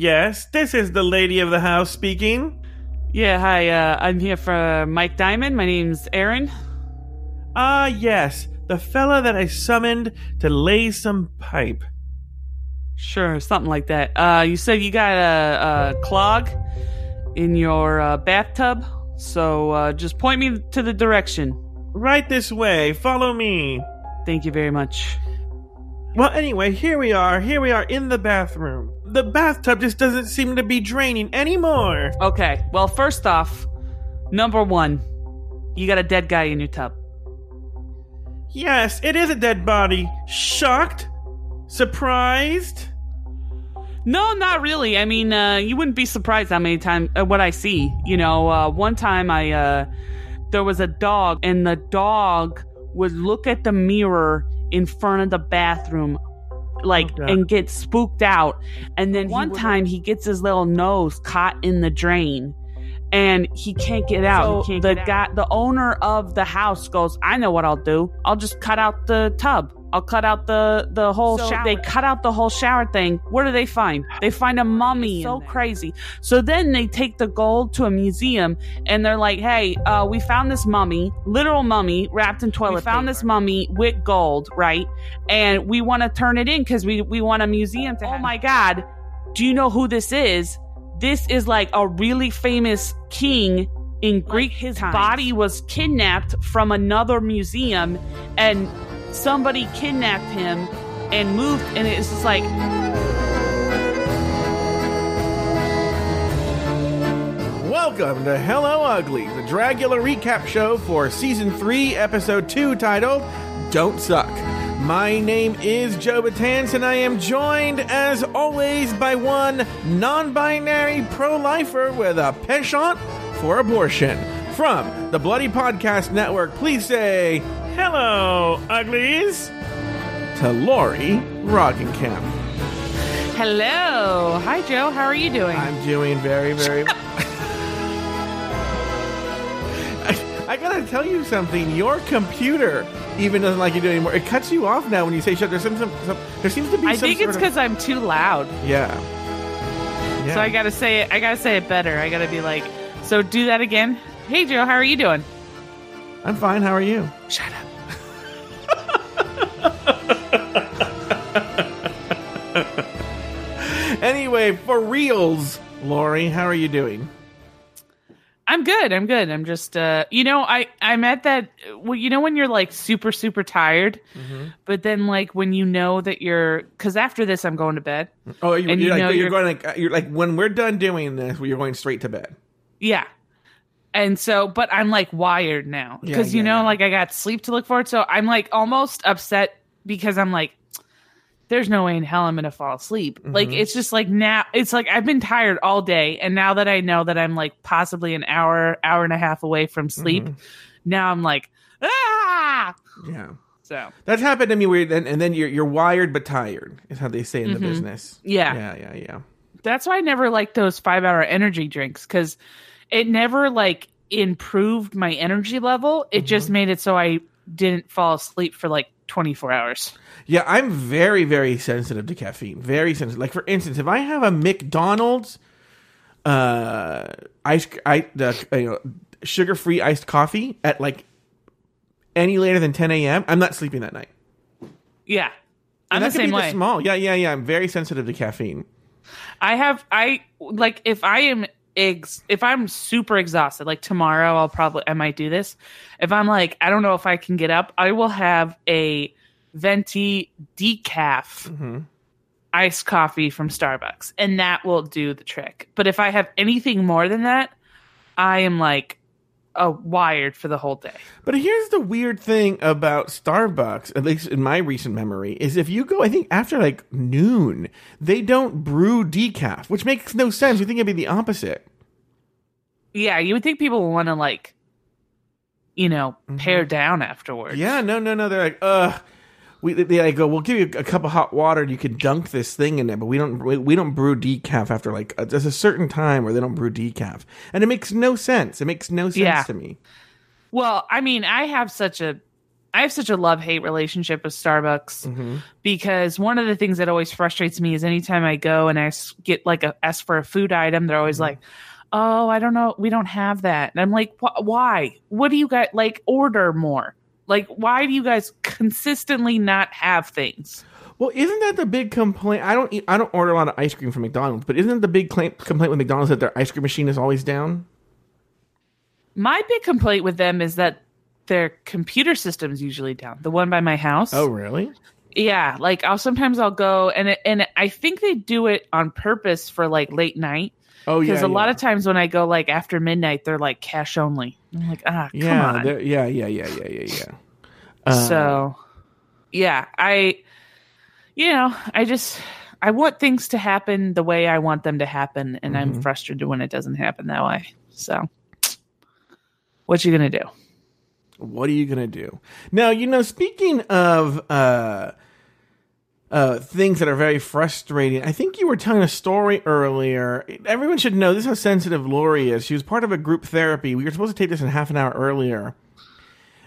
Yes, this is the lady of the house speaking. Yeah, hi. Uh, I'm here for Mike Diamond. My name's Aaron. Ah, yes, the fella that I summoned to lay some pipe. Sure, something like that. Uh, you said you got a, a clog in your uh, bathtub, so uh, just point me to the direction. Right this way, follow me. Thank you very much. Well, anyway, here we are. Here we are in the bathroom. The bathtub just doesn't seem to be draining anymore. Okay, well, first off, number one, you got a dead guy in your tub. Yes, it is a dead body. Shocked? Surprised? No, not really. I mean, uh, you wouldn't be surprised how many times uh, what I see. You know, uh, one time I uh, there was a dog, and the dog would look at the mirror in front of the bathroom, like, Oh, and get spooked out. And then one would- time he gets his little nose caught in the drain. And he can't get out. So- the guy, the owner of the house, goes, "I know what I'll do. I'll just cut out the tub. I'll cut out the the whole So- shower." They cut out the whole shower thing. What do they find? They find a mummy. So crazy. So then they take the gold to a museum and they're like, "Hey, uh, we found this mummy, literal mummy wrapped in toilet. We found this mummy with gold, right? And we want to turn it in because we we want a museum to. Oh my god! Do you know who this is? This is like a really famous king in Greek. His body was kidnapped from another museum, and somebody kidnapped him and moved, and it's just like." Welcome to Hello Ugly, the Dragula recap show for season 3, episode 2, titled Don't Suck. My name is Joe Betance, and I am joined, as always, by one non binary pro lifer with a penchant for abortion. From the Bloody Podcast Network, please say, Hello, Uglies, to Lauri Roggenkamp. Hello. Hi, Joe. How are you doing? I'm doing very, very. I, I gotta tell you something. Your computer even doesn't like you doing anymore. It cuts you off now when you say shut. There's some, some, some there seems to be. I think it's sort of- because I'm too loud. yeah. Yeah. So I gotta say it. I gotta say it better. I gotta be like, so do that again. Hey, Joe. How are you doing? I'm fine. How are you? Shut up. Anyway, for reals, Lauri, how are you doing? I'm good. I'm good. I'm just, uh, you know, I I'm at that. Well, you know when you're like super super tired, but then like when you know that you're, because after this I'm going to bed. Oh, you, you're, you like, know you're you're- going like you're like when we're done doing this, you're going straight to bed. Yeah. And so, but I'm like wired now Yeah, because you know, yeah. like I got sleep to look forward. So I'm like almost upset because I'm like, there's no way in hell I'm gonna fall asleep. Like Mm-hmm. it's just like now, it's like I've been tired all day, and now that I know that I'm like possibly an hour, hour and a half away from sleep, Mm-hmm. now I'm like, ah. Yeah. So That's happened to me where then and then you're you're wired but tired is how they say in the business. Mm-hmm. Yeah. Yeah, yeah, yeah. that's why I never liked those five hour energy drinks because it never like improved my energy level. It Mm-hmm. just made it so I didn't fall asleep for like 24 hours. Yeah, I'm very, very sensitive to caffeine. Very sensitive. Like for instance, if I have a McDonald's uh ice I the you know, sugar free iced coffee at like any later than 10 a.m., I'm not sleeping that night. Yeah. I'm the same way. small. Yeah, yeah, yeah. I'm very sensitive to caffeine. I have I like if I am ex if I'm super exhausted, like tomorrow I'll probably I might do this. If I'm like I don't know if I can get up, I will have a venti decaf mm-hmm. iced coffee from Starbucks, and that will do the trick. But if I have anything more than that, I am like uh, wired for the whole day. But here's the weird thing about Starbucks, at least in my recent memory, is if you go, I think after like noon, they don't brew decaf, which makes no sense. You think it'd be the opposite. Yeah, you would think people would want to like, you know, pare down afterwards. Yeah, no, no, no. They're like, ugh. We they go. We'll give you a cup of hot water, and you can dunk this thing in it. But we don't we, we don't brew decaf after like a, there's a certain time where they don't brew decaf, and it makes no sense. It makes no sense Yeah. to me. Well, I mean, I have such a I have such a love hate relationship with Starbucks Mhm. because one of the things that always frustrates me is anytime I go and I get like a ask for a food item, they're always Mhm. like, "Oh, I don't know, we don't have that." And I'm like, "Wh- "Why? What do you guys like? Order more." Like, why do you guys consistently not have things? Well, isn't that the big complaint? I don't eat, I don't order a lot of ice cream from McDonald's, but isn't the big claim, complaint with McDonald's that their ice cream machine is always down? My big complaint with them is that their computer system's usually down. The one by my house. Oh, really? Yeah, like I'll sometimes I'll go and it, and I think they do it on purpose for like late night Oh, yeah. because a lot of times when I go like after midnight they're like cash only. I'm like ah yeah, come on. they're- yeah, yeah, yeah, yeah, yeah, yeah. Uh, so yeah, I you know I just I want things to happen the way I want them to happen, and I'm Mhm. frustrated when it doesn't happen that way. So what you gonna do? what are you gonna do now? You know, speaking of uh, uh, things that are very frustrating, I think you were telling a story earlier. Everyone should know this is how sensitive Lauri is. She was part of a group therapy. We were supposed to take this in half an hour earlier.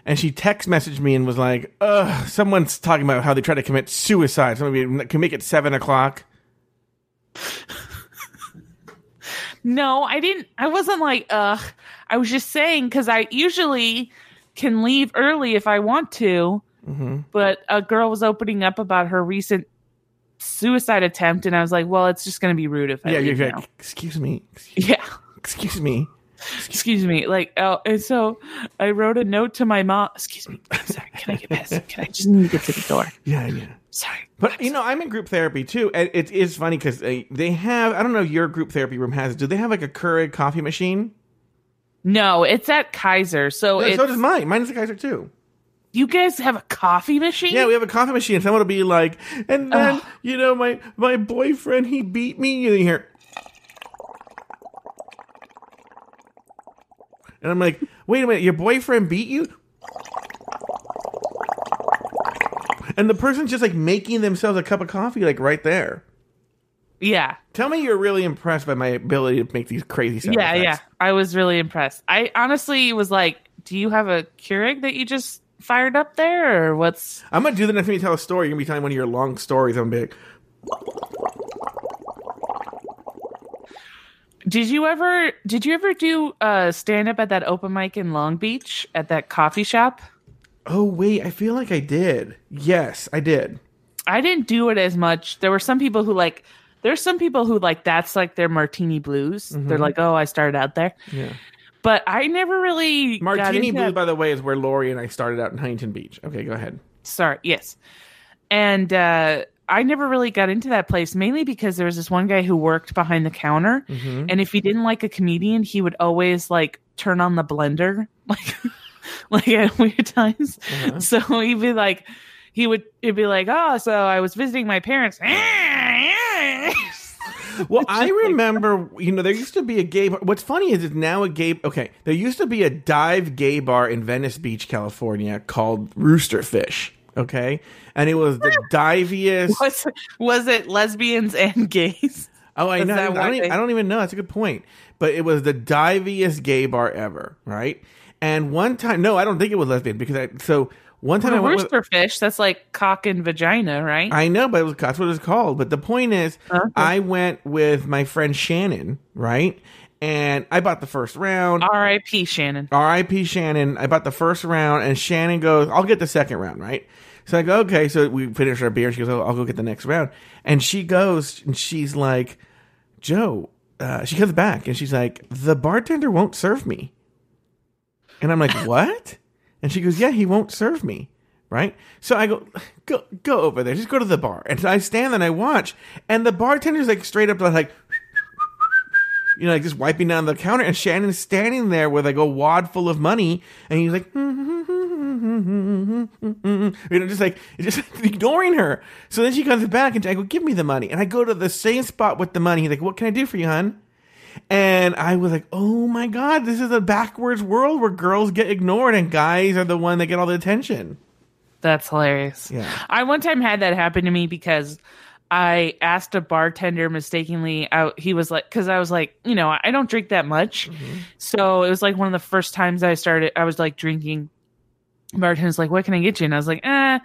And she text messaged me and was like, "Ugh, someone's talking about how they try to commit suicide. Somebody can make it seven o'clock." No, I didn't. I wasn't like, ugh. I was just saying because I usually can leave early if I want to, hmm but a girl was opening up about her recent suicide attempt, and I was like, well, it's just going to be rude if I Yeah, leave you're like, "Excuse me, excuse, Yeah, excuse me." excuse me. Like, oh, and so I wrote a note to my mom. Excuse me. I'm sorry. Can I get past? Can I just need to get to the door? Yeah, yeah. Sorry. But you know, I'm in group therapy too, and it is funny because they, they have. I don't know if your group therapy room has. Do they have like a Keurig coffee machine? No, it's at Kaiser. So it's, so does mine. Mine is the Kaiser too. You guys have a coffee machine? Yeah, we have a coffee machine. and Someone will be like, and then Ugh. you know, my my boyfriend he beat me. And you hear, and I'm like, wait a minute, your boyfriend beat you? And the person's just like making themselves a cup of coffee, like right there. yeah. Tell me you're really impressed by my ability to make these crazy sound yeah, effects. yeah. I was really impressed. I honestly was like, "Do you have a Keurig that you just fired up there, or what's?" I'm gonna do the next time you tell a story. You're gonna be telling one of your long stories. I'm like, Did you ever? Did you ever do uh, stand up at that open mic in Long Beach at that coffee shop? oh wait, I feel like I did. Yes, I did. I didn't do it as much. There were some people who like. There's some people who like that's like their martini blues. They're like, "Oh, I started out there," Yeah. But I never really got Martini Blue, that. by the way, is where Lauri and I started out in Huntington Beach. Okay, go ahead. Sorry, yes. And uh, I never really got into that place, mainly because there was this one guy who worked behind the counter, Mm-hmm. and if he didn't like a comedian, he would always like turn on the blender, like like at weird times. Uh-huh. So he'd be like, he would he'd be like, oh, so I was visiting my parents. Well, I remember, you know, there used to be a gay bar. What's funny is it's now a gay. Okay, there used to be a dive gay bar in Venice Beach, California, called Rooster Fish. Okay, and it was the diviest. was was it lesbians and gays? Oh, I know. I don't, even, I don't even know. That's a good point. But it was the diviest gay bar ever, right? And one time, no, I don't think it was lesbian because I. So one time I A went with, fish. That's like cock and vagina, right? I know, but it was, that's what it's called. But the point is, Okay. I went with my friend Shannon, right? And I bought the first round. R.I.P. Shannon. R.I.P. Shannon. I bought the first round, and Shannon goes, "I'll get the second round, right?" So I go, "Okay." So we finish our beer. She goes, oh, "I'll go get the next round," and she goes, and she's like, "Joe," uh, she comes back, and she's like, "The bartender won't serve me," and I'm like, "What?" And she goes, "Yeah, he won't serve me." Right, so I go, go, go over there. Just go to the bar, and I stand and I watch, and the bartender's like straight up like, you know, like just wiping down the counter, and Shannon's standing there with like a wad full of money, and he's like, you know, just like just ignoring her. So then she comes back, and I go, "Give me the money," and I go to the same spot with the money. He's like, "What can I do for you, hon?" And I was like, "Oh my god, this is a backwards world where girls get ignored and guys are the one that get all the attention." That's hilarious. Yeah. I one time had that happen to me because I asked a bartender mistakenly out he was like cuz I was like, you know, I don't drink that much. Mm-hmm. So it was like one of the first times I started I was like drinking bartender's like, "What can I get you?" And I was like, "Eh,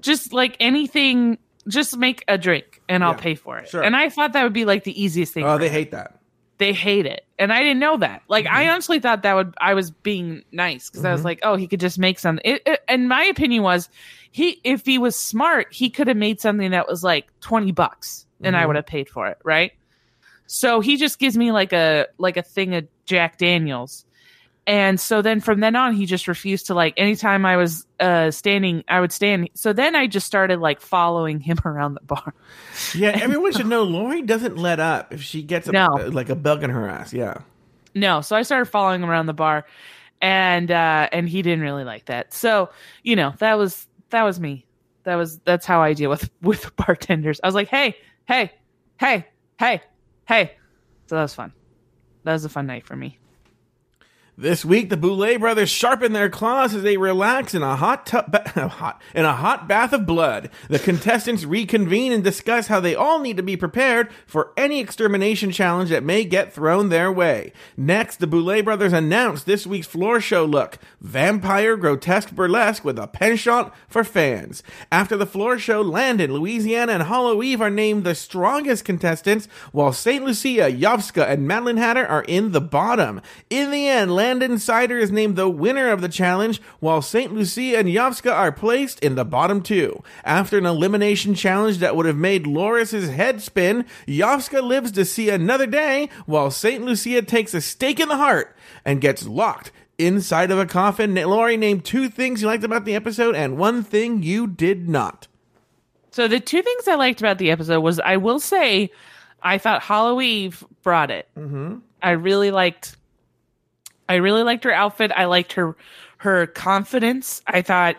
just like anything. Just make a drink, and I'll Yeah, pay for it." sure. And I thought that would be like the easiest thing. Oh, they them. hate that. They hate it. And i didn't know that. Like i Mm-hmm. honestly thought that would i was being nice because i was like oh he could just make something. It, it, and my opinion was he if he was smart he could have made something that was like 20 bucks and i Mhm. would have paid for it right? So he just gives me like a like a thing of jack daniels and so then from then on he just refused to like anytime i was uh standing i would stand so then i just started like following him around the bar Yeah, everyone should know Lauri doesn't let up if she gets a, No. like a bug in her ass. Yeah. No, so I started following him around the bar, and uh, and he didn't really like that. So you know that was that was me. That was that's how I deal with with bartenders. I was like, hey, hey, hey, hey, hey. So that was fun. That was a fun night for me. This week, the Boulet brothers sharpen their claws as they relax in a hot tub, ba- hot in a hot bath of blood. The contestants reconvene and discuss how they all need to be prepared for any extermination challenge that may get thrown their way. Next, the Boulet brothers announce this week's floor show look: vampire grotesque burlesque with a penchant for fans. After the floor show, Landon, Louisiana, and Hollow Eve are named the strongest contestants, while St. Lucia, Yovska, and Madeline Hatter are in the bottom. In the end, Landon Cider is named the winner of the challenge, while St. Lucia and Yovska are placed in the bottom two. After an elimination challenge that would have made Loris's head spin, Yovska lives to see another day, while St. Lucia takes a stake in the heart and gets locked inside of a coffin. Lauri named two things you liked about the episode and one thing you did not. So the two things I liked about the episode was I will say I thought Hollow Eve brought it. Mm-hmm. I really liked I really liked her outfit. I liked her her confidence. I thought,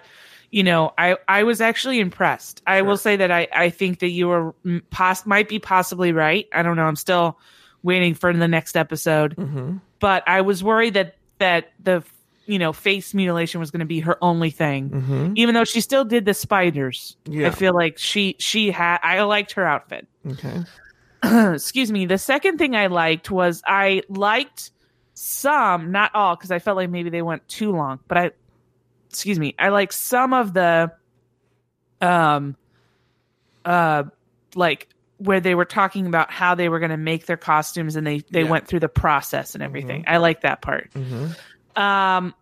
you know, I I was actually impressed. I will say that I I think that you were poss- might be possibly right. I don't know. I'm still waiting for the next episode. Mm-hmm. But I was worried that that the you know face mutilation was going to be her only thing Mm-hmm. even though she still did the spiders Yeah. i feel like she she had i liked her outfit Okay. excuse me the second thing i liked was i liked some not all because i felt like maybe they went too long but i excuse me i like some of the um uh like where they were talking about how they were going to make their costumes and they they Yeah. went through the process and everything i like that part Mm-hmm. um,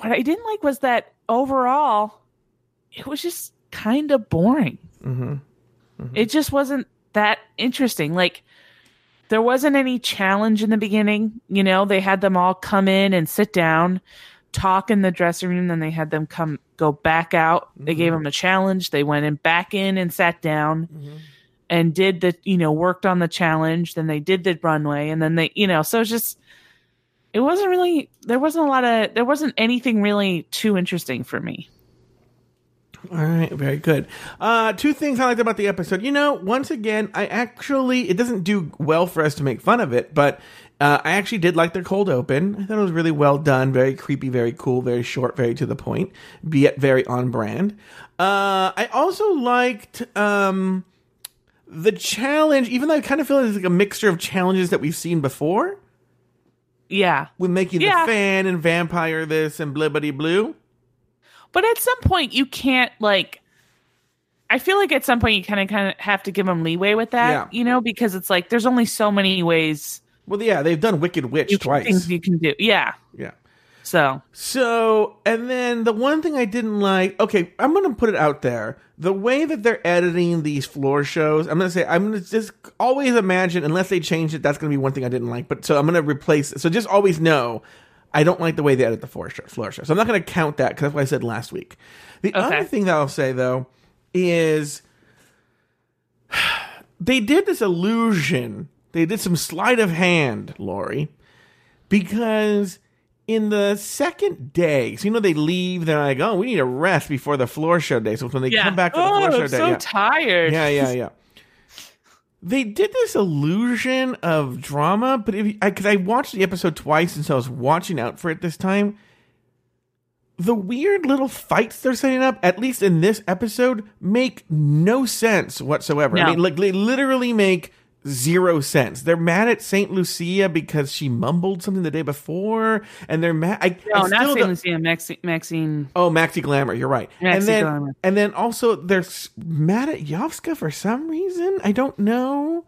what I didn't like was that overall, it was just kind of boring. Mm-hmm. It just wasn't that interesting. Like, there wasn't any challenge in the beginning. You know, they had them all come in and sit down, talk in the dressing room, then they had them come go back out. They gave them a challenge. They went in back in and sat down Mm-hmm. and did the you know worked on the challenge. Then they did the runway, and then they you know so it's just it wasn't really there wasn't a lot of there wasn't anything really too interesting for me. All right, very good. Uh, two things I liked about the episode. You know, once again, I actually it doesn't do well for us to make fun of it, but uh, I actually did like their cold open. I thought it was really well done, very creepy, very cool, very short, very to the point, be yet very on brand. Uh, I also liked um, the challenge, even though I kind of feel like it's like a mixture of challenges that we've seen before, Yeah, with making Yeah. the fan and vampire this and blibbity blue. But at some point you can't like. I feel like at some point you kind of kind of have to give them leeway with that, Yeah. you know, because it's like there's only so many ways Well, yeah, they've done Wicked Witch can, twice. things you can do. Yeah, Yeah. so So, and then the one thing I didn't like, okay, I'm going to put it out there. The way that they're editing these floor shows, I'm going to say, I'm going to just always imagine, unless they change it, that's going to be one thing I didn't like. But so I'm going to replace it. So just always know, I don't like the way they edit the floor show. Floor show. So I'm not going to count that because that's what I said last week. The Okay. other thing that I'll say, though, is they did this illusion. They did some sleight of hand, Lauri, because in the second day, so you know they leave, they're like, "Oh, we need a rest before the floor show day." So when they yeah. come back to the oh, floor show I'm day, so yeah. tired. yeah, yeah, yeah. They did this illusion of drama, but if because I, watched the episode twice, and so I was watching out for it this time. The weird little fights they're setting up, at least in this episode, make no sense whatsoever. I mean, like they literally make zero sense. They're mad at Saint Lucia because she mumbled something the day before, and they're mad. I, No, I not still Saint Lucia, Maxine. Maxine. Oh, Maxi Glamour, you're right. Maxi and then, Glamour. and then also they're mad at Yovska for some reason. I don't know.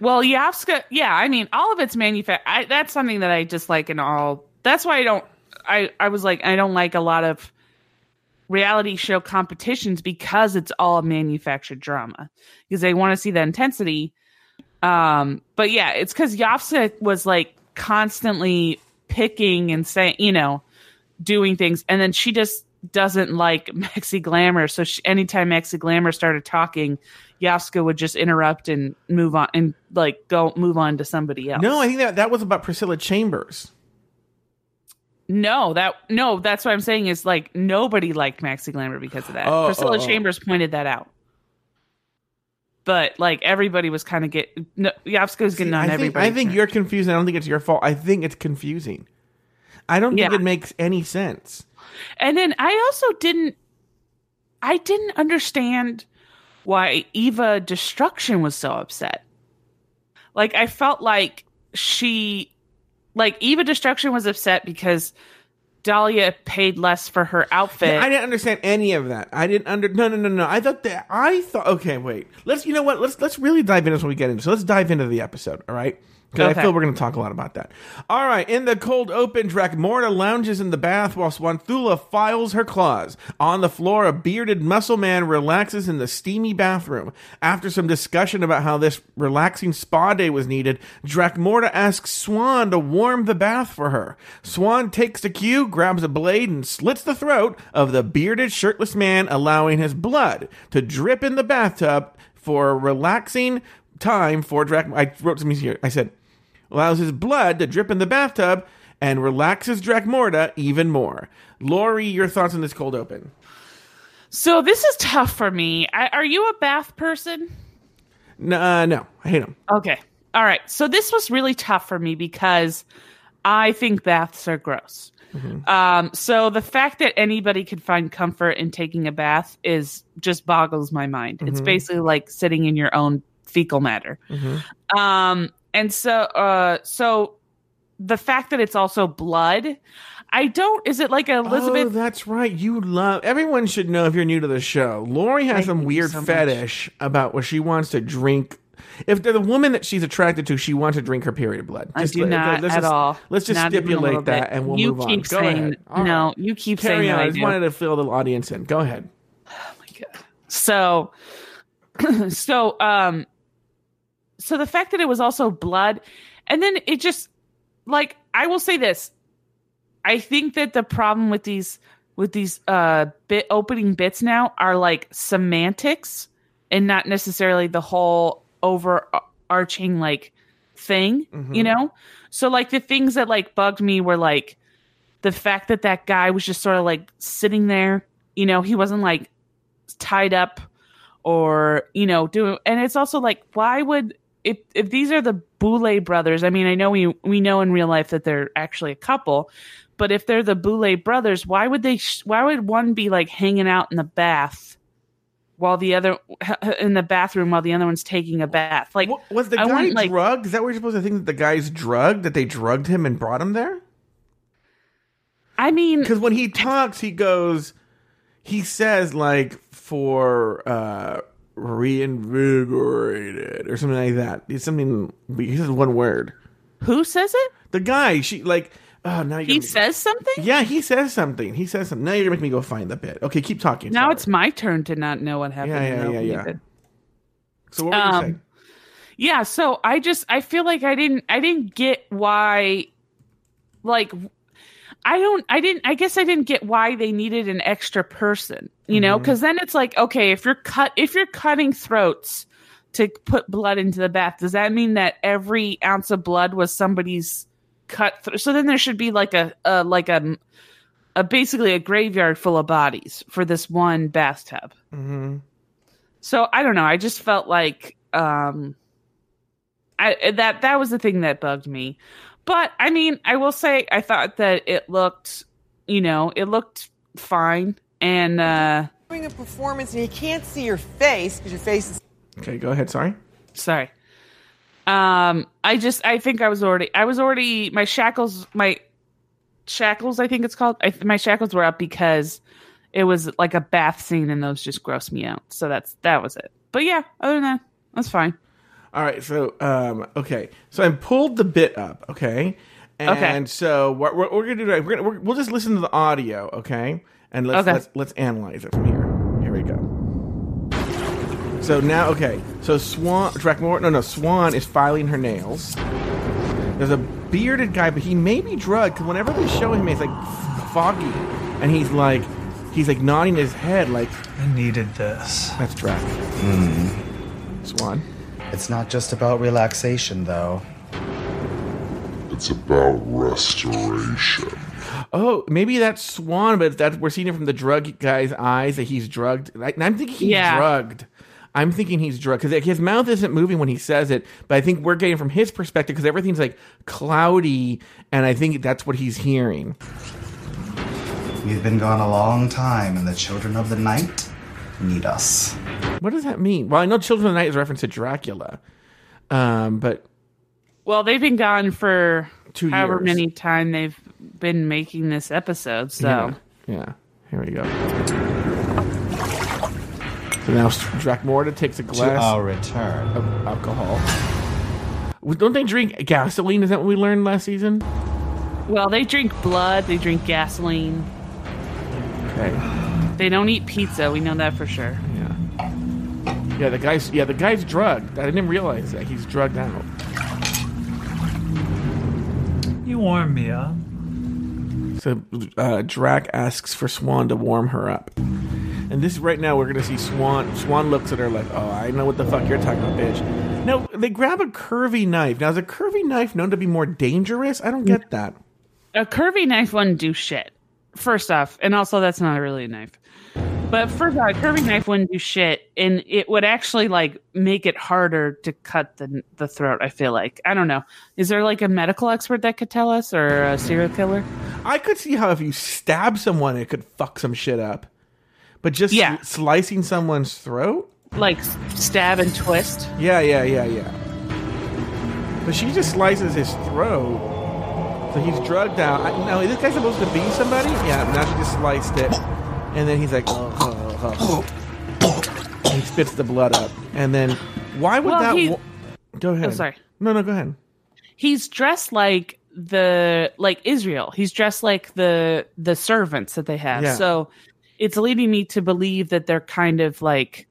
Well, Yovska, yeah, I mean, all of it's manufactured. That's something that I dislike in all. That's why I don't. I I was like, I don't like a lot of reality show competitions because it's all manufactured drama because they want to see the intensity. Um, but yeah, it's because Yovska was like constantly picking and saying, you know, doing things, and then she just doesn't like Maxi Glamour. So she, anytime Maxi Glamour started talking, Yovska would just interrupt and move on and like go move on to somebody else. No, I think that that was about Priscilla Chambers. no, that no, that's what I'm saying is like nobody liked Maxi Glamour because of that. Oh, Priscilla oh, oh. Chambers pointed that out. But like everybody was kind of get no, Yovska was getting See, on I think, everybody. I think you're confusing. I don't think it's your fault. I think it's confusing. I don't think Yeah. it makes any sense. And then I also didn't I didn't understand why Eva Destruction was so upset. Like I felt like she like Eva Destruction was upset because Dahlia paid less for her outfit. I didn't understand any of that. I didn't under. No, no, no, no. I thought that. I thought. Okay, wait. Let's. You know what? Let's let's really dive into this when we get into. So let's dive into the episode. All right. Because I feel we're going to talk a lot about that. All right. In the cold open, Dracmorda lounges in the bath while Swanthula files her claws. On the floor, a bearded muscle man relaxes in the steamy bathroom. After some discussion about how this relaxing spa day was needed, Dracmorda asks Swan to warm the bath for her. Swan takes the cue, grabs a blade, and slits the throat of the bearded, shirtless man, allowing his blood to drip in the bathtub for a relaxing time for Drac. I wrote something here. I said, allows his blood to drip in the bathtub and relaxes Dracmorda even more. Lori, your thoughts on this cold open? so this is tough for me. I, are you a bath person? No, uh, no, I hate them. Okay. All right. So this was really tough for me because I think baths are gross. Um, so the fact that anybody could find comfort in taking a bath is just boggles my mind. It's basically like sitting in your own fecal matter. Um, and so, uh, so the fact that it's also blood, I don't. Is it like a Oh, Elizabeth? that's right. You love. Everyone should know if you're new to the show. Lauri has I some weird so much. fetish about what she wants to drink. If they're the woman that she's attracted to, she wants to drink her period blood. I Just do let- not let's at just- all. Let's just Not stipulate that, and we'll you move on. keep Go saying ahead. All no. right. You keep Carry saying on. that I I just do. wanted to fill the audience in. Go ahead. Oh my god. So, so, um, so the fact that it was also blood, and then it just like I will say this, I think that the problem with these with these uh bit opening bits now are like semantics and not necessarily the whole overarching like thing, you know. So like the things that like bugged me were like the fact that that guy was just sort of like sitting there, you know, he wasn't like tied up or you know doing and it's also like why would if if these are the Boulet brothers I mean I know we we know in real life that they're actually a couple but if they're the Boulet brothers why would they sh- why would one be like hanging out in the bath while the other in the bathroom while the other one's taking a bath like What, was the guy wouldn't, like- drugged? Is that what you're supposed to think that the guy's drugged? That they drugged him and brought him there? I mean Because when he talks, he goes, he says like for uh reinvigorated or something like that. It's something. He says one word. who says it The guy, she like. Oh, now you're he says something Yeah, he says something. He says something. Now you're gonna make me go find the bit. Okay, keep talking. now Sorry. it's my turn to not know what happened Yeah, yeah, yeah, yeah. So what were you um, saying? yeah so i just i feel like i didn't i didn't get why like i don't i didn't i guess i didn't get why they needed an extra person you know because then it's like okay if you're cut if you're cutting throats to put blood into the bath does that mean that every ounce of blood was somebody's cut through so then there should be like a, a like a a basically a graveyard full of bodies for this one bathtub hmm so I don't know. I just felt like um, I that that was the thing that bugged me. But I mean, I will say I thought that it looked, you know, it looked fine. And uh, doing a performance and you can't see your face because your face is Okay, go ahead. Sorry. sorry. Um, I just I think I was already I was already my shackles my shackles I think it's called I, my shackles were up because it was like a bath scene and those just grossed me out. So that's that was it. But yeah, other than that, that's fine. All right, so um, okay, so I pulled the bit up, okay, and Okay. so what we're, we're gonna do, we're gonna, we're, we'll just listen to the audio, okay, and let's Okay. let's let's analyze it from here. Here we go. So now, okay, so Swan, Drakmor, no, no, Swan is filing her nails. There's a bearded guy, but he may be drugged. 'cause whenever they show him, he's like foggy, and he's like, he's like nodding his head, like I needed this. that's Drak. Swan. It's not just about relaxation, though. It's about restoration. Oh, maybe that's Swan, but that we're seeing it from the drug guy's eyes that he's drugged. I, I'm thinking he's Yeah. drugged. I'm thinking he's drugged because his mouth isn't moving when he says it, but I think we're getting from his perspective because everything's like cloudy, and I think that's what he's hearing. We've been gone a long time, and the children of the night need us. What does that mean? Well, I know Children of the Night is a reference to Dracula, um, but Well, they've been gone for Two however years. many time they've been making this episode. So yeah, yeah. Here we go. So now Dracmorda takes a To glass our return. of alcohol. Don't they drink gasoline? Is that what we learned last season? well, they drink blood, they drink gasoline, Okay. They don't eat pizza. We know that for sure. Yeah. Yeah, the guy's yeah, the guy's drugged. I didn't realize that he's drugged out. You warm me up. So uh, Drac asks for Swan to warm her up. And this right now we're gonna see Swan. Swan looks at her like, "Oh, I know what the fuck you're talking about, bitch." No, they grab a curvy knife. Now, is a curvy knife known to be more dangerous? I don't get that. A curvy knife wouldn't do shit. First off, and also that's not really a knife. But first off, a curvy knife wouldn't do shit, and it would actually like make it harder to cut the the throat. I feel like I don't know. Is there like a medical expert that could tell us, or a serial killer? I could see how if you stab someone, it could fuck some shit up. But just Yeah. slicing someone's throat? Like stab and twist. Yeah, yeah, yeah, yeah. But she just slices his throat. So he's drugged out. I, now, is this guy supposed to be somebody? Yeah, now she just sliced it. And then he's like, oh, oh, oh. And he spits the blood up. And then, why would Well, that. he- go ahead. Oh, sorry. No, no, go ahead. He's dressed like the like Israel. He's dressed like the the servants that they have. Yeah. So it's leading me to believe that they're kind of like,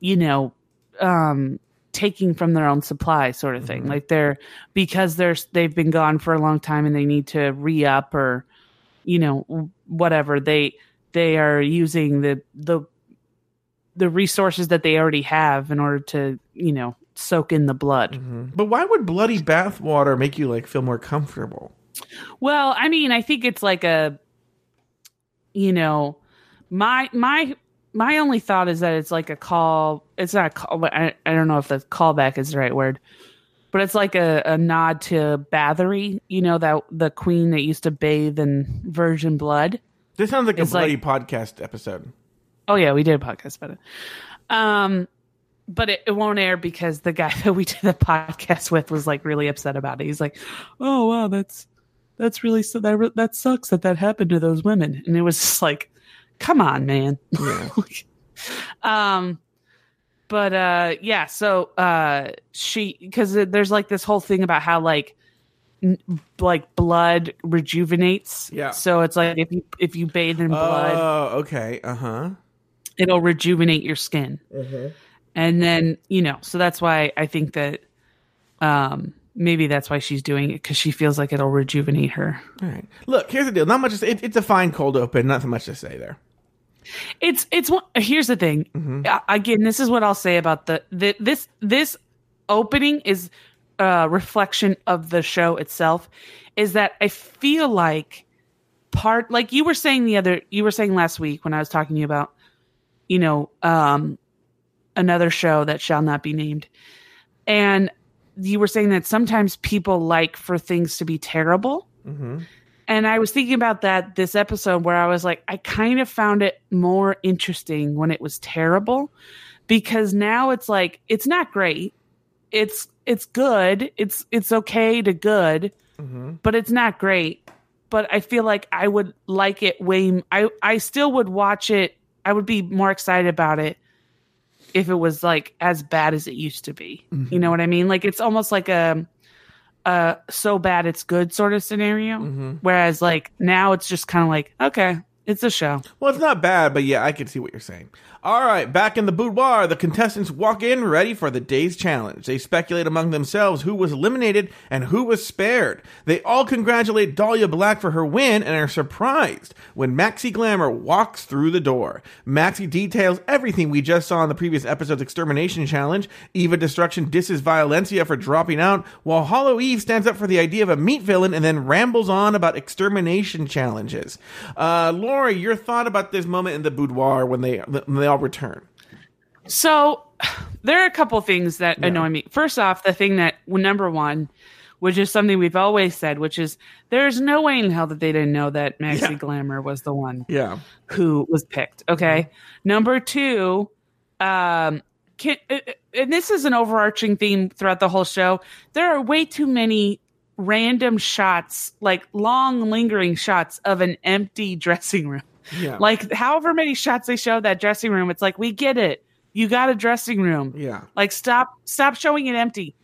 you know, um taking from their own supply sort of thing. Like they're because they're they've been gone for a long time and they need to re up or you know whatever they they are using the the the resources that they already have in order to you know soak in the blood. Mm-hmm. But why would bloody bathwater make you, like, feel more comfortable? Well, I mean, I think it's like a, you know, my my my only thought is that it's like a call. It's not a call. I, I don't know if the callback is the right word, but it's like a, a nod to Bathory. You know that the queen that used to bathe in virgin blood. This sounds like It's a bloody like- podcast episode. Oh yeah, we did a podcast about it. Um, but it, it won't air because the guy that we did the podcast with was like really upset about it. He's like, "Oh wow, that's that's really so that that sucks that that happened to those women." And it was just like, "Come on, man." Yeah. um, but uh, yeah. So uh, she because there's like this whole thing about how like like blood rejuvenates. Yeah. So it's like if you if you bathe in blood Oh, okay. Uh huh. it'll rejuvenate your skin. Mm-hmm. And then, you know, so that's why I think that um maybe that's why she's doing it because she feels like it'll rejuvenate her. All right. Look, here's the deal. Not much. To say. It, it's a fine cold open. Not so much to say there. It's it's one here's the thing. Mm-hmm. Again, this is what I'll say about the, the this this opening is a reflection of the show itself is that I feel like part like you were saying the other you were saying last week when I was talking to you about you know um another show that shall not be named and you were saying that sometimes people like for things to be terrible and I was thinking about that this episode where I was like, I kind of found it more interesting when it was terrible because now it's like, it's not great. It's it's good. It's it's okay to good, Mm-hmm. but it's not great. But I feel like I would like it way. I I still would watch it. I would be more excited about it if it was like as bad as it used to be. Mm-hmm. You know what I mean? Like it's almost like a uh so bad it's good sort of scenario. Mm-hmm. Whereas like now it's just kind of like okay, it's a show. Well, it's not bad, but yeah, I can see what you're saying. All right, back in the boudoir, the contestants walk in ready for the day's challenge. They speculate among themselves who was eliminated and who was spared. They all congratulate Dahlia Black for her win and are surprised when Maxi Glamour walks through the door. Maxi details everything we just saw in the previous episode's extermination challenge. Eva Destruction disses Violencia for dropping out, while Hollow Eve stands up for the idea of a meat villain and then rambles on about extermination challenges. Uh, Your thought about this moment in the boudoir when they when they all return? So there are a couple things that annoy me. First off, the thing that well, number one, which is something we've always said, which is there's no way in hell that they didn't know that Maxi Yeah. Glamour was the one Yeah, who was picked. Okay. Number two, um, can, uh, and this is an overarching theme throughout the whole show. There are way too many random shots, like long lingering shots of an empty dressing room. yeah, Like however many shots they show that dressing room, it's like we get it. You got a dressing room. yeah, Like stop stop showing it empty.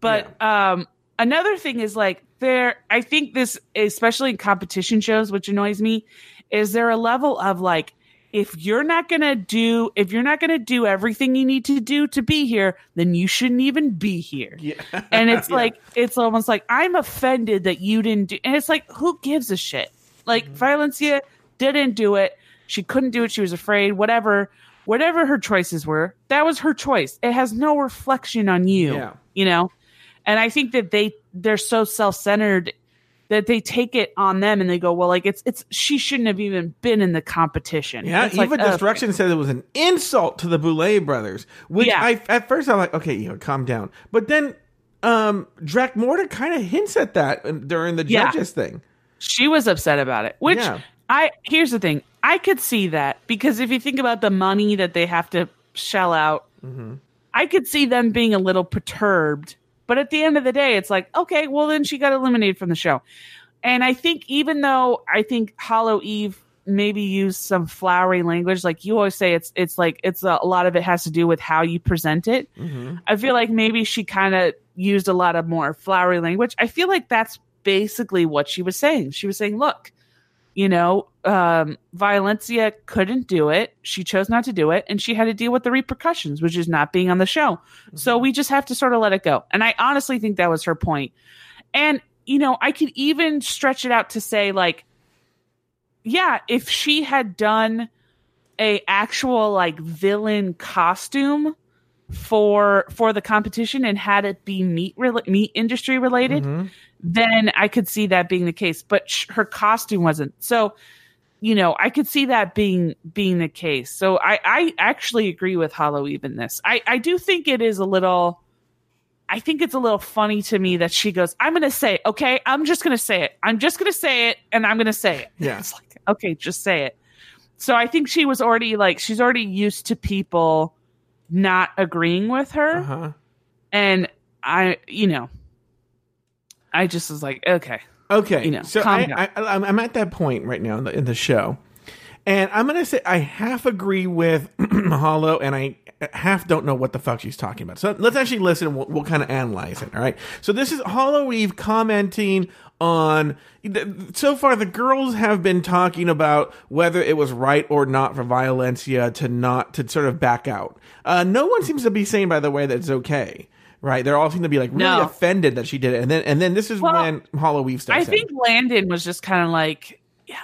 But um another thing is like there I think this especially in competition shows which annoys me is there a level of like if you're not going to do if you're not going to do everything you need to do to be here then you shouldn't even be here. yeah. And it's Yeah. like it's almost like I'm offended that you didn't do and it's like who gives a shit? Like Mm-hmm. Violencia didn't do it. She couldn't do it. She was afraid. Whatever, whatever her choices were, that was her choice. It has no reflection on you. Yeah. You know? And I think that they they're so self-centered that they take it on them and they go, Well, like it's it's she shouldn't have even been in the competition. Yeah, It's like, Eva uh, Destruction said it was an insult to the Boulet brothers. Which Yeah. I at first I'm like, okay, calm down. But then um Dracmorda kind of hints at that during the Yeah. judges thing. she was upset about it which Yeah. i here's the thing i could see that because if you think about the money that they have to shell out Mm-hmm. i could see them being a little perturbed but at the end of the day it's like okay well then she got eliminated from the show and i think even though i think hollow eve maybe used some flowery language like you always say it's it's like it's a, a lot of it has to do with how you present it Mm-hmm. I feel like maybe she kind of used a lot of more flowery language. I feel like that's basically what she was saying. She was saying, look, you know, um, Violencia couldn't do it. She chose not to do it, and she had to deal with the repercussions, which is not being on the show. So we just have to sort of let it go. And I honestly think that was her point. And, you know, I could even stretch it out to say, like, yeah, if she had done a actual like villain costume for for the competition and had it be meat rela- meat industry related, Mm-hmm. then I could see that being the case. But sh- her costume wasn't. So, you know, I could see that being being the case. So I I actually agree with Hollow Eve in this. I I do think it is a little. I think it's a little funny to me that she goes, "I'm going to say, it, okay, I'm just going to say it. I'm just going to say it, and I'm going to say it." Yeah. It's like, okay, just say it. So I think she was already like she's already used to people not agreeing with her Uh-huh. and I, you know, I just was like, okay, Okay, You know, so I. I, I'm, I'm at that point right now in the, in the show, and I'm gonna say I half agree with Hollow, and I half don't know what the fuck she's talking about. So let's actually listen. and We'll, we'll kind of analyze it. All right. So this is Hollow Eve commenting on. So far, the girls have been talking about whether it was right or not for Violencia to not to sort of back out. Uh, no one seems to be saying, by the way, that it's okay. Right, they're all seem to be like really No. offended that she did it, and then and then this is Well, when Hollow Eve steps I in. think Landon was just kind of like,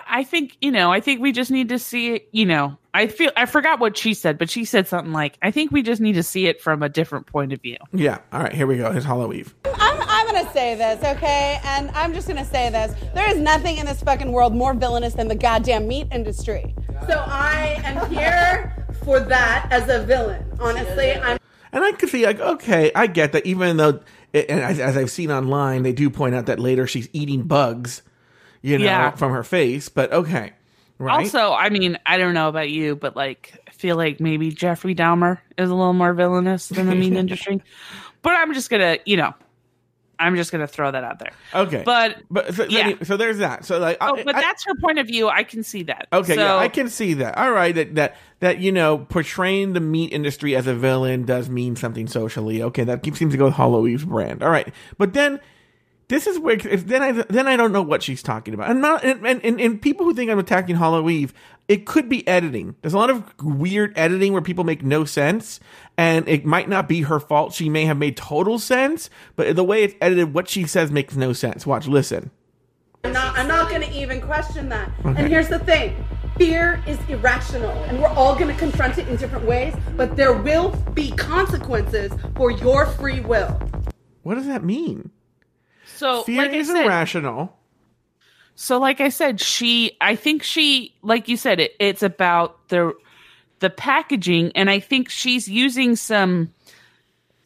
I think you know, I think we just need to see it. You know, I feel I forgot what she said, but she said something like, I think we just need to see it from a different point of view. Yeah. All right. Here we go. Here's Hollow Eve. I'm, I'm gonna say this, okay? And I'm just gonna say this. There is nothing in this fucking world more villainous than the goddamn meat industry. So I am here for that as a villain. Honestly, I'm And I could see like, okay, I get that. Even though, and as, as I've seen online, they do point out that later she's eating bugs, you know, Yeah. from her face. But okay, right? Also, I mean, I don't know about you, but like, I feel like maybe Jeffrey Dahmer is a little more villainous than the meat industry. but I'm just gonna, you know, I'm just gonna throw that out there. Okay, But but so, yeah. so there's that. So like, oh, I- but I- that's her point of view. I can see that. Okay, So- yeah, I can see that. All right, that that that you know, portraying the meat industry as a villain does mean something socially. Okay, that seems to go with Hollow Eve's brand. All right, but then this is where if then I then I don't know what she's talking about. And not and, and, and, and people who think I'm attacking Hollow Eve, it could be editing. There's a lot of weird editing where people make no sense, and it might not be her fault. She may have made total sense, but the way it's edited, what she says makes no sense. Watch, listen. I'm not, I'm not going to even question that. And here's the thing fear is irrational, and we're all going to confront it in different ways, but there will be consequences for your free will. What does that mean? So Fear like I is said, irrational. So, like I said, she, I think she, like you said, it, it's about the the packaging, and I think she's using some,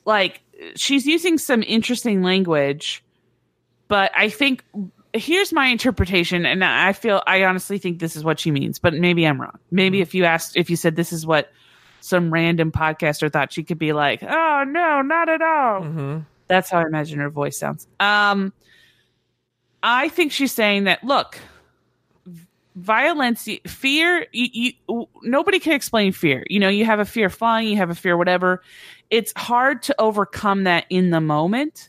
like, she's using some interesting language, but I think here's my interpretation, and I feel I honestly think this is what she means, but maybe I'm wrong. Maybe if you asked, if you said this is what some random podcaster thought, she could be like, "Oh no, not at all." That's how I imagine her voice sounds. Um, I think she's saying that look, violence, fear. You, you, nobody can explain fear. You know, you have a fear of flying, you have a fear, whatever. It's hard to overcome that in the moment,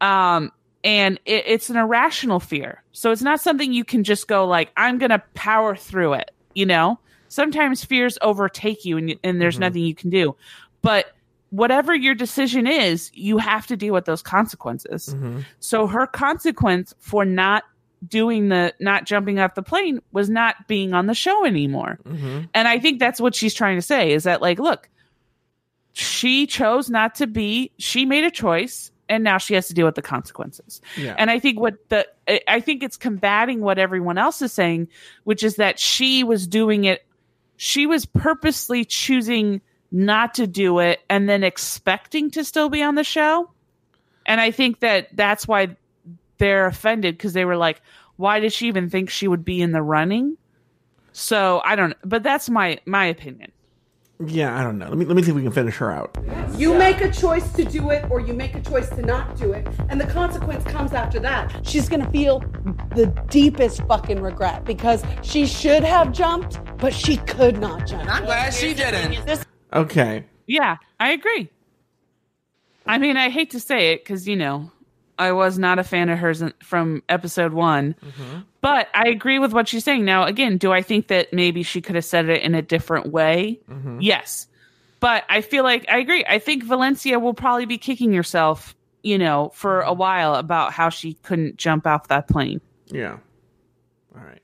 um, and it, it's an irrational fear. So it's not something you can just go like, "I'm going to power through it." You know, sometimes fears overtake you, and and there's nothing you can do. But whatever your decision is, you have to deal with those consequences. Mm-hmm. So her consequence for not doing the not jumping off the plane was not being on the show anymore. Mm-hmm. And I think that's what she's trying to say is that like look, she chose not to be she made a choice and now she has to deal with the consequences. Yeah. And I think what the I think it's combating what everyone else is saying, which is that she was doing it she was purposely choosing not to do it and then expecting to still be on the show. And I think that that's why they're offended because they were like, why did she even think she would be in the running? So I don't but that's my my opinion. Yeah, I don't know. Let me let me see if we can finish her out. You make a choice to do it or you make a choice to not do it, and the consequence comes after that. She's gonna feel the deepest fucking regret because she should have jumped, but she could not jump. I'm glad she didn't. This Okay. Yeah, I agree. I mean, I hate to say it because, you know, I was not a fan of hers in- from episode one, mm-hmm. but I agree with what she's saying. Now, again, do I think that maybe she could have said it in a different way? Mm-hmm. Yes. But I feel like I agree. I think Violencia will probably be kicking herself, you know, for a while about how she couldn't jump off that plane. Yeah. All right.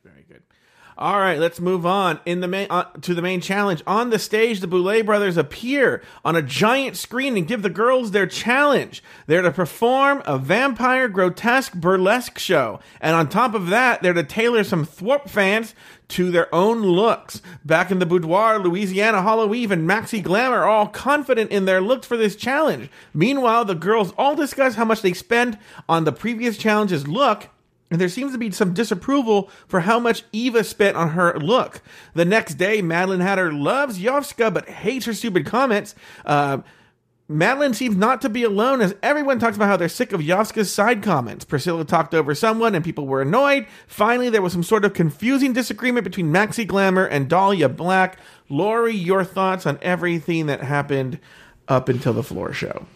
All right. Let's move on. In the main uh, to the main challenge on the stage, the Boulet brothers appear on a giant screen and give the girls their challenge. They're to perform a vampire grotesque burlesque show, and on top of that, they're to tailor some Thwarp fans to their own looks. Back in the boudoir, Louisiana Hollow Eve and Maxi Glam are all confident in their looks for this challenge. Meanwhile, the girls all discuss how much they spend on the previous challenge's look and there seems to be some disapproval for how much Eva spent on her look. The next day, Madeline Hatter loves Yovska but hates her stupid comments. Uh, Madeline seems not to be alone as everyone talks about how they're sick of Yovska's side comments. Priscilla talked over someone and people were annoyed. Finally, there was some sort of confusing disagreement between Maxi Glamour and Dahlia Black. Lauri, your thoughts on everything that happened up until the floor show?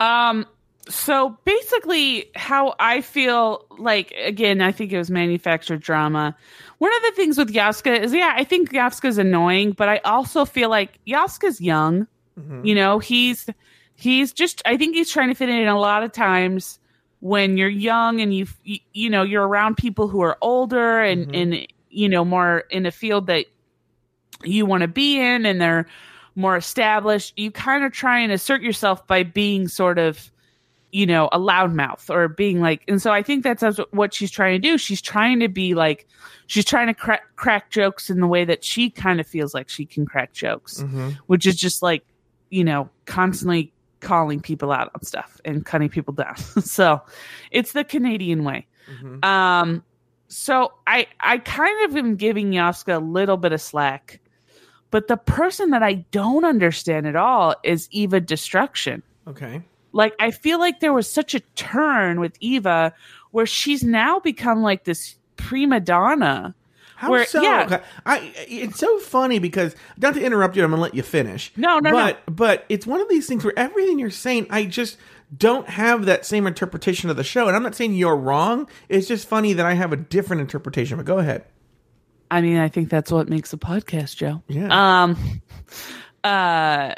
Um, so basically, how I feel like again, I think it was manufactured drama. One of the things with Yaska is, yeah, I think Yaska's annoying, but I also feel like Yaska's young. Mm-hmm. You know, he's he's just. I think he's trying to fit in a lot of times when you're young and you you, you know you're around people who are older and mm-hmm. and you know more in a field that you want to be in and they're more established you kind of try and assert yourself by being sort of you know a loudmouth or being like and so i think that's what she's trying to do. She's trying to be like she's trying to crack, crack jokes in the way that she kind of feels like she can crack jokes which is just like you know constantly calling people out on stuff and cutting people down. So it's the canadian way. Um so i i kind of am giving Yaska a little bit of slack But the person that I don't understand at all is Eva Destruction. Okay. Like I feel like there was such a turn with Eva where she's now become like this prima donna. How Where- so? yeah. I it's so funny because not to interrupt you, I'm gonna let you finish. No, no, no. but, But it's one of these things where everything you're saying, I just don't have that same interpretation of the show. And I'm not saying you're wrong. It's just funny that I have a different interpretation. But go ahead. I mean, I think that's what makes a podcast, Joe. Yeah. Um uh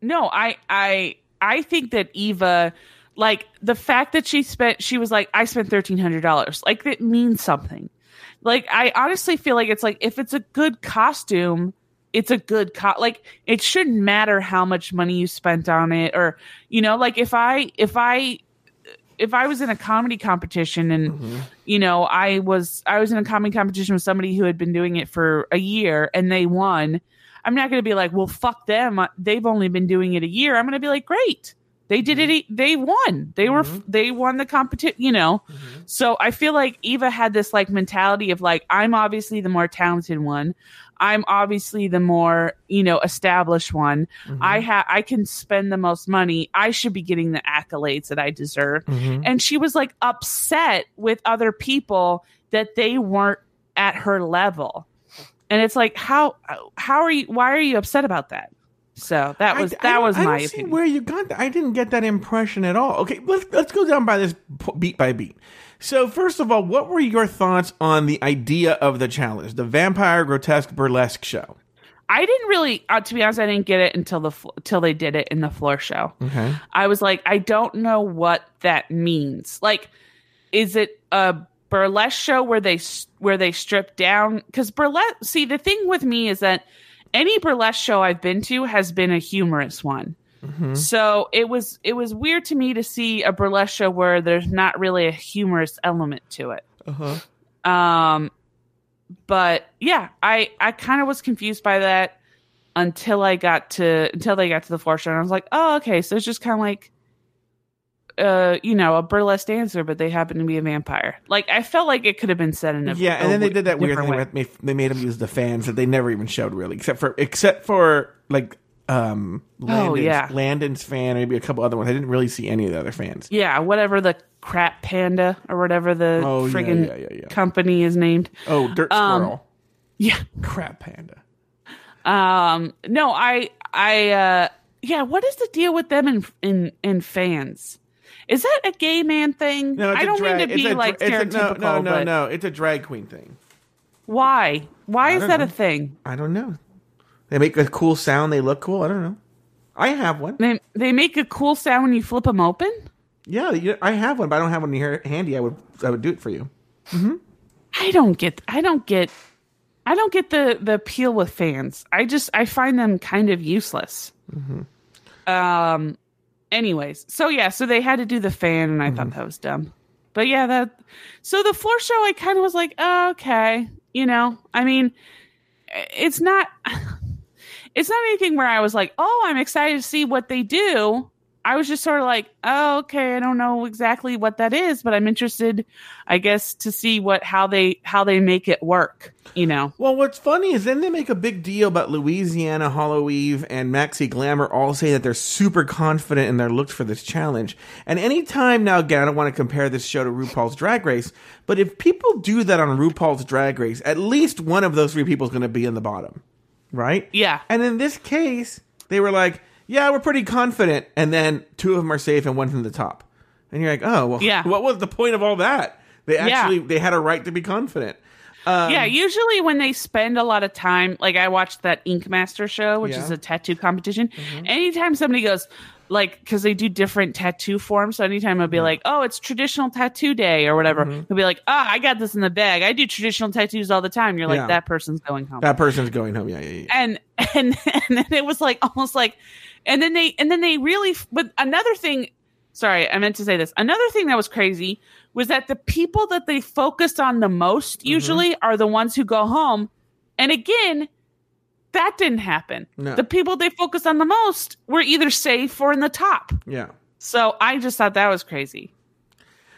no, I I I think that Eva like the fact that she spent she was like I spent $1300. Like that means something. Like I honestly feel like it's like if it's a good costume, it's a good co- like it shouldn't matter how much money you spent on it or you know like if I if I if I was in a comedy competition and mm-hmm. you know I was I was in a comedy competition with somebody who had been doing it for a year and they won, I'm not going to be like, well, fuck them. They've only been doing it a year. I'm going to be like, great, they did it. Mm-hmm. They won. They were mm-hmm. they won the competition. You know, mm-hmm. so I feel like Eva had this like mentality of like I'm obviously the more talented one. I'm obviously the more, you know, established one. I have I can spend the most money. I should be getting the accolades that I deserve. And she was like upset with other people that they weren't at her level. And it's like how how are you why are you upset about that? So that was I- I that don't- was I my opinion. where you got that. I didn't get that impression at all. Okay, let's let's go down by this beat by beat. So first of all, what were your thoughts on the idea of the challenge, the vampire grotesque burlesque show? I didn't really, uh, to be honest, I didn't get it until the till they did it in the floor show. Okay. I was like, I don't know what that means. Like, is it a burlesque show where they where they strip down? Because burlesque. See, the thing with me is that any burlesque show I've been to has been a humorous one. So it was it was weird to me to see a burlesque show where there's not really a humorous element to it. Uh-huh. Um, but yeah, I I kind of was confused by that until I got to until they got to the floor show, and I was like, oh, okay, so it's just kind of like, uh, you know, a burlesque dancer, but they happen to be a vampire. Like I felt like it could have been said in a Yeah, and then they did that weird thing way. where they- they made them use the fans that they never even showed really, except for except for like um Landon's, Oh, yeah. Landon's fan, maybe a couple other ones. I didn't really see any of the other fans. Yeah, whatever the crap panda or whatever the Oh, friggin' yeah, yeah, yeah. company is named. Oh, Dirt Um, Squirrel, Yeah. Crap Panda. Um. No, I. I. uh Yeah. What is the deal with them and in in fans? Is that a gay man thing? No, it's I a don't drag, mean to be a, like it's a- stereotypical, no, no, no, no. It's a drag queen thing. why? Why is that know. a thing? I don't know. They make a cool sound. They look cool. I don't know. I have one. They they make a cool sound when you flip them open. Yeah, you- I have one, but I don't have one here handy. I would, I would do it for you. I don't get. I don't get. I don't get the the appeal with fans. I just I find them kind of useless. Um. Anyways, so yeah, so they had to do the fan, and I thought mm-hmm. that was dumb. But yeah, that. So the floor show, I kind of was like, oh, okay, you know, I mean, it's not. It's not anything where I was like, oh, I'm excited to see what they do. I was just sort of like, oh, okay, I don't know exactly what that is, but I'm interested, I guess, to see what how they how they make it work. You know, Well, what's funny is then they make a big deal about Louisiana, Hollow Eve, and Maxi Glamour all say that they're super confident in their looks for this challenge. And anytime now, again, I don't want to compare this show to RuPaul's Drag Race, but if people do that on RuPaul's Drag Race, at least one of those three people is going to be in the bottom, right? Yeah. And in this case, they were like, "Yeah, we're pretty confident," and then two of them are safe and one's in the top. And you're like, "Oh, well, Yeah. what was the point of all that?" They Yeah. actually they had a right to be confident. Um, yeah, usually when they spend a lot of time, like I watched that Ink Master show, which Yeah. Mm-hmm. is a tattoo competition. Anytime somebody goes, like, because they do different tattoo forms, so anytime I'll be like, oh, it's traditional tattoo day or whatever, Mm-hmm. he'll be like, oh, I got this in the bag. I do traditional tattoos all the time. You're like, Yeah. that person's going home. That person's going home. Yeah, yeah, yeah. and and and then it was like almost like and then they and then they really but another thing sorry i meant to say this another thing that was crazy was that the people that they focused on the most Mm-hmm. usually are the ones who go home and again that didn't happen No. the people they focused on the most were either safe or in the top Yeah. so i just thought that was crazy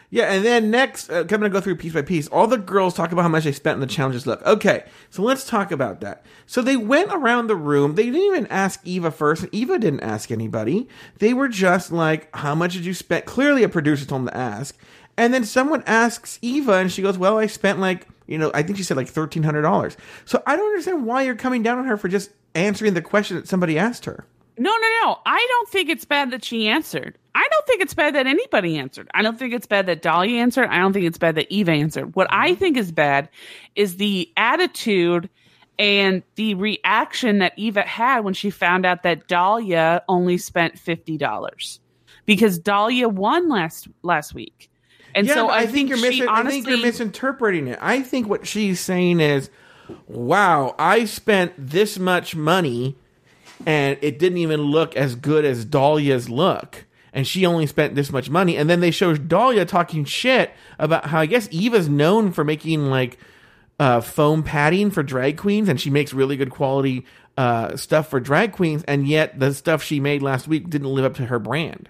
Yeah, and then next, uh, I'm going to go through piece by piece. All the girls talk about how much they spent on the challenges look. Okay, so let's talk about that. So they went around the room. They didn't even ask Eva first. and Eva didn't ask anybody. They were just like, how much did you spend? Clearly, a producer told them to ask. And then someone asks Eva, and she goes, well, I spent like, you know, I think she said like $1,300. So I don't understand why you're coming down on her for just answering the question that somebody asked her. No, no, no. I don't think it's bad that she answered. I don't think it's bad that anybody answered. I don't think it's bad that Dahlia answered. I don't think it's bad that Eva answered. What I mm-hmm. think is bad is the attitude and the reaction that Eva had when she found out that Dahlia only spent fifty dollars because Dahlia won last last week, and yeah, so I, I, think, you're she mis- I think you're honestly- misinterpreting it. I think what she's saying is, "Wow, I spent this much money, and it didn't even look as good as Dahlia's look." And she only spent this much money, and then they show Dahlia talking shit about how I guess Eva's known for making like uh, foam padding for drag queens, and she makes really good quality uh, stuff for drag queens, and yet the stuff she made last week didn't live up to her brand.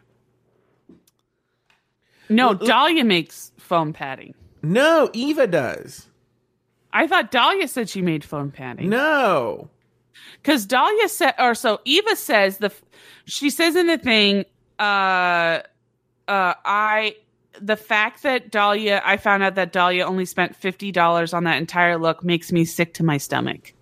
No, Dahlia makes foam padding. No, Eva does. I thought Dahlia said she made foam padding. No. Because Dahlia said, or so Eva says the, she says in the thing, uh, uh, I, the fact that Dahlia, I found out that Dahlia only spent fifty dollars on that entire look makes me sick to my stomach,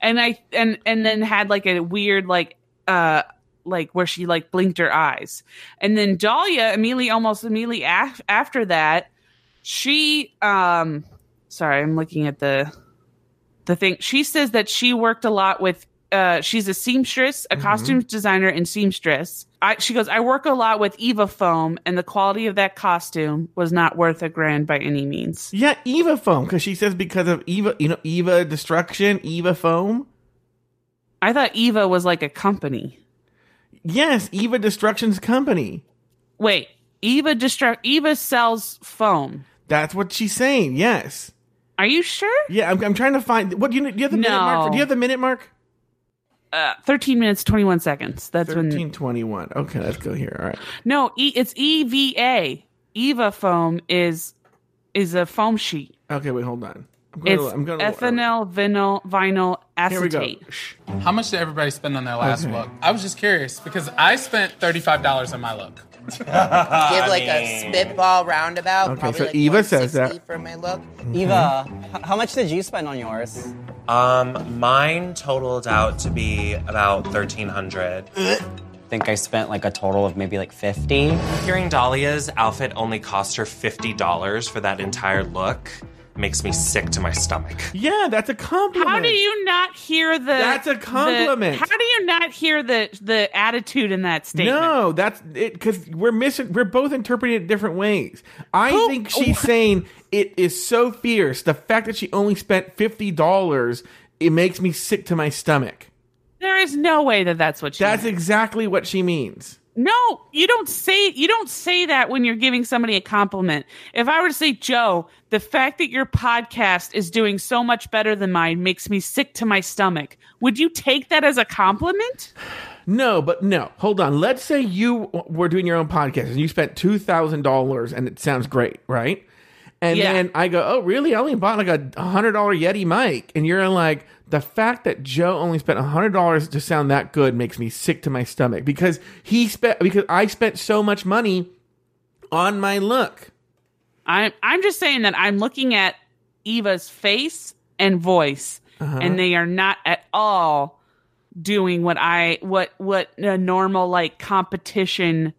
and I and and then had like a weird like uh like where she like blinked her eyes, and then Dahlia immediately almost immediately af- after that, she um, sorry, I'm looking at the the thing she says that she worked a lot with uh she's a seamstress a costume designer and seamstress I, she goes i work a lot with eva foam and the quality of that costume was not worth a grand by any means Yeah, Eva foam because she says because of Eva, you know, Eva destruction, Eva foam. i thought eva was like a company Yes, Eva Destruction's company. wait eva destruct eva sells foam That's what she's saying. Yes. Are you sure Yeah, I'm, I'm trying to find what do you, do you have the minute mark? For, do you have the minute mark? uh 13 minutes 21 seconds that's Thirteen when twenty one. Okay, let's go here. All right. no e, it's eva eva foam is is a foam sheet Okay, wait, hold on. I'm going. it's to, I'm going. ethylene vinyl vinyl Here we go. acetate Shh. How much did everybody spend on their last Okay. look? I was just curious because I spent thirty-five dollars on my look. Give like a spitball roundabout. Okay, probably so like Eva says that. for my look. Eva, h- how much did you spend on yours? Um, mine totaled out to be about thirteen hundred. I think I spent like a total of maybe like 50. Hearing Dahlia's outfit only cost her fifty dollars for that entire look makes me sick to my stomach. Yeah, that's a compliment. How do you not hear the? That's a the- compliment. how do you not hear the the attitude in that statement? No, that's it because we're missing. We're both interpreting it different ways. I Who- think she's saying it is so fierce. The fact that she only spent fifty dollars, it makes me sick to my stomach. there is no way that that's what she. That's meant. exactly what she means. No. You don't say you don't say that when you're giving somebody a compliment. If I were to say, Joe, the fact that your podcast is doing so much better than mine makes me sick to my stomach. Would you take that as a compliment? No, but no. Hold on. Let's say you were doing your own podcast and you spent two thousand dollars, and it sounds great, right? And Yeah. then I go, "Oh, really? I only bought like a hundred dollar Yeti mic," and you're like, "The fact that Joe only spent a hundred dollars to sound that good makes me sick to my stomach because he spent because I spent so much money on my look." I'm I'm just saying that I'm looking at Eva's face and voice, Uh-huh. and they are not at all doing what I what what a normal like competition,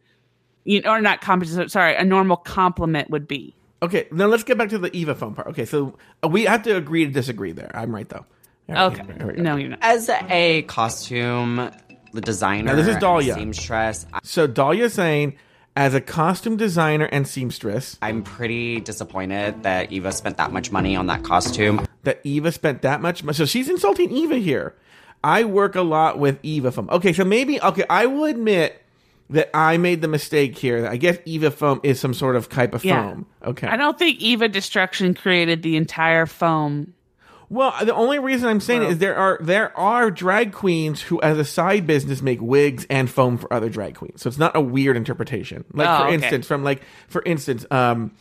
you know, or not competition. Sorry, a normal compliment would be. Okay, now let's get back to the Eva foam part. Okay, so we have to agree to disagree there. I'm right though. All right, Okay, here we no, you're not. As a costume designer, Now, this is and Dahlia. seamstress, I- So Dahlia's saying, as a costume designer and seamstress, I'm pretty disappointed that Eva spent that much money on that costume. that Eva spent that much money. So she's insulting Eva here. I work a lot with Eva foam. Okay, so maybe okay, I will admit that I made the mistake here. I guess Eva foam is some sort of type of Yeah. foam. Okay. I don't think Eva Destruction created the entire foam. Well, the only reason I'm saying it is there are there are drag queens who, as a side business, make wigs and foam for other drag queens. So it's not a weird interpretation. Like Oh, for okay. instance, from like for instance, um,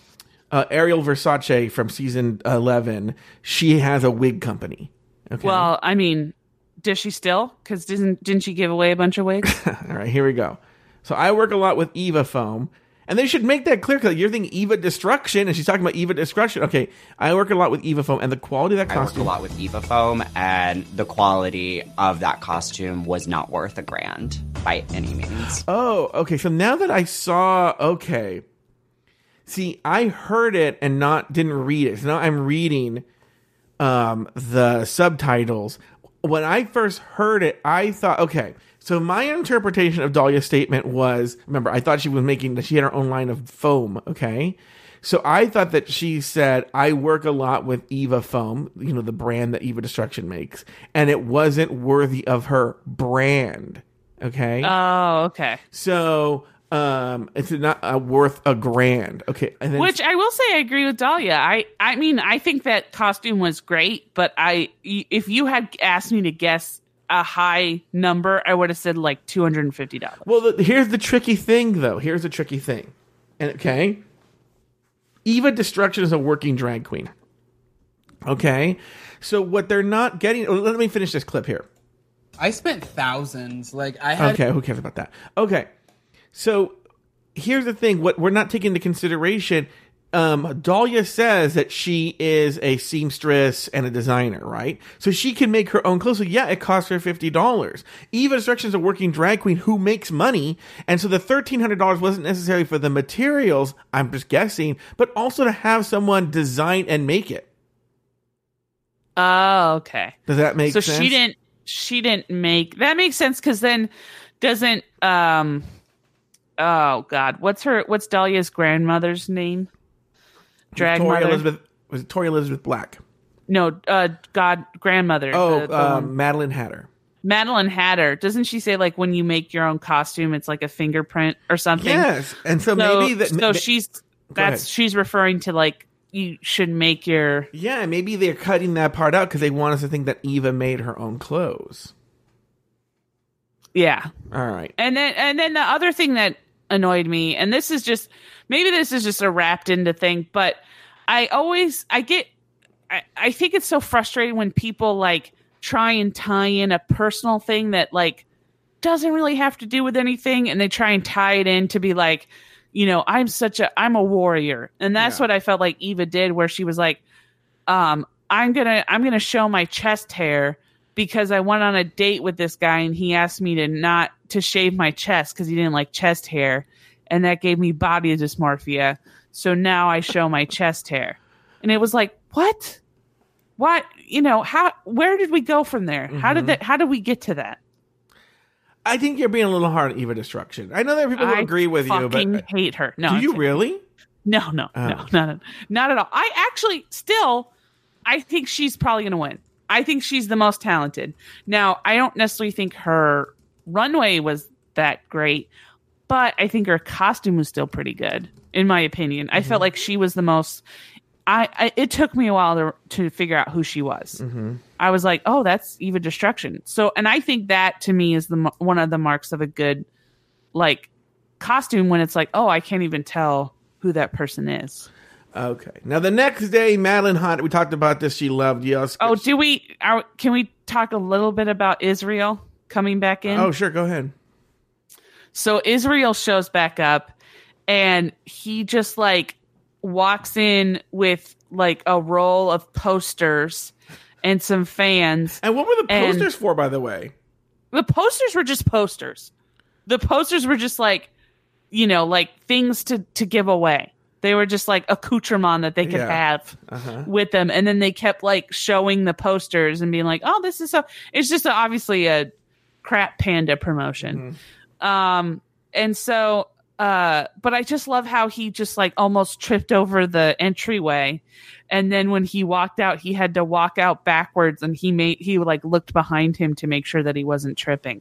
uh, Ariel Versace from season eleven, she has a wig company. Okay. Well, I mean, does she still? Because didn't didn't she give away a bunch of wigs? All right, here we go. So I work a lot with Eva Foam, and they should make that clear because you're thinking Eva Destruction, and she's talking about Eva Destruction. Okay, I work a lot with Eva Foam, and the quality of that I worked costume. a lot with Eva Foam, and the quality of that costume was not worth a grand by any means. Oh, okay. So now that I saw, okay. See, I heard it and not didn't read it. So now I'm reading um the subtitles. When I first heard it, I thought, okay. So my interpretation of Dahlia's statement was, remember, I thought she was making that she had her own line of foam, okay? So I thought that she said, I work a lot with Eva Foam, you know, the brand that Eva Destruction makes, and it wasn't worthy of her brand. Okay. Oh, okay. So um it's not uh, worth a grand. Okay. And then Which I will say, I agree with Dahlia. I, I mean, I think that costume was great, but I, if you had asked me to guess a high number, I would have said like two hundred and fifty dollars. Well, the, here's the tricky thing, though. Here's the tricky thing. And okay, Eva Destruction is a working drag queen. Okay, so what they're not getting. oh, Let me finish this clip here. I spent thousands. Like I had. Okay, who cares about that? Okay, so here's the thing: what we're not taking into consideration. Um, Dahlia says that she is a seamstress and a designer, right? So she can make her own clothes. So yeah, it costs her fifty dollars. Eva Destruction is a working drag queen who makes money, and so the thirteen hundred dollars wasn't necessarily for the materials. I'm just guessing, but also to have someone design and make it. Oh, okay. Does that make sense? so sense? she didn't. She didn't make that makes sense because then doesn't um. Oh God, what's her? What's Dahlia's grandmother's name? Drag Tori mother. Elizabeth was it Tori Elizabeth Black? No, uh, God, grandmother. Oh, the- the one- Madeline Hatter. Madeline Hatter. Doesn't she say like when you make your own costume, it's like a fingerprint or something? Yes, and so maybe that- so she's that's she's referring to like you should make your Yeah, maybe they're cutting that part out because they want us to think that Eva made her own clothes. yeah. All right. And then and then the other thing that annoyed me, and this is just maybe this is just a wrapped into thing, but I always I get I, I think it's so frustrating when people like try and tie in a personal thing that like doesn't really have to do with anything and they try and tie it in to be like you know i'm such a i'm a warrior and that's Yeah. what i felt like eva did where she was like um i'm gonna i'm gonna show my chest hair because i went on a date with this guy and he asked me to not to shave my chest because he didn't like chest hair and that gave me body dysmorphia so now i show my chest hair and it was like what what you know how where did we go from there how did Mhm. that how did we get to that I think you're being a little hard on Eva Destruction. I know there are people who I agree with you, fucking but hate her. No, do I'm you kidding. really? No, no, Oh. no, not, not at all. I actually still, I think she's probably going to win. I think she's the most talented. Now, I don't necessarily think her runway was that great, but I think her costume was still pretty good, in my opinion. I Mm-hmm. felt like she was the most. I, I it took me a while to to figure out who she was. Mm-hmm. I was like, oh, that's Eva Destruction. So, and I think that to me is the one of the marks of a good like costume when it's like, oh, I can't even tell who that person is. Okay. Now the next day, Madeline Hunt. We talked about this. She loved Oscars. Oh, do we? Are, can we talk a little bit about Israel coming back in? Oh, sure. Go ahead. So Israel shows back up, and he just like walks in with like a roll of posters and some fans. And what were the And- posters for, by the way? The posters were just posters. The posters were just like, you know, like things to to give away. They were just like accoutrement that they could Yeah. have Uh-huh. with them, and then they kept like showing the posters and being like, "Oh, this is so." It's just a, obviously a crap panda promotion. Um, and so, uh, but I just love how he just like almost tripped over the entryway. And then when he walked out, he had to walk out backwards and he made, he like looked behind him to make sure that he wasn't tripping.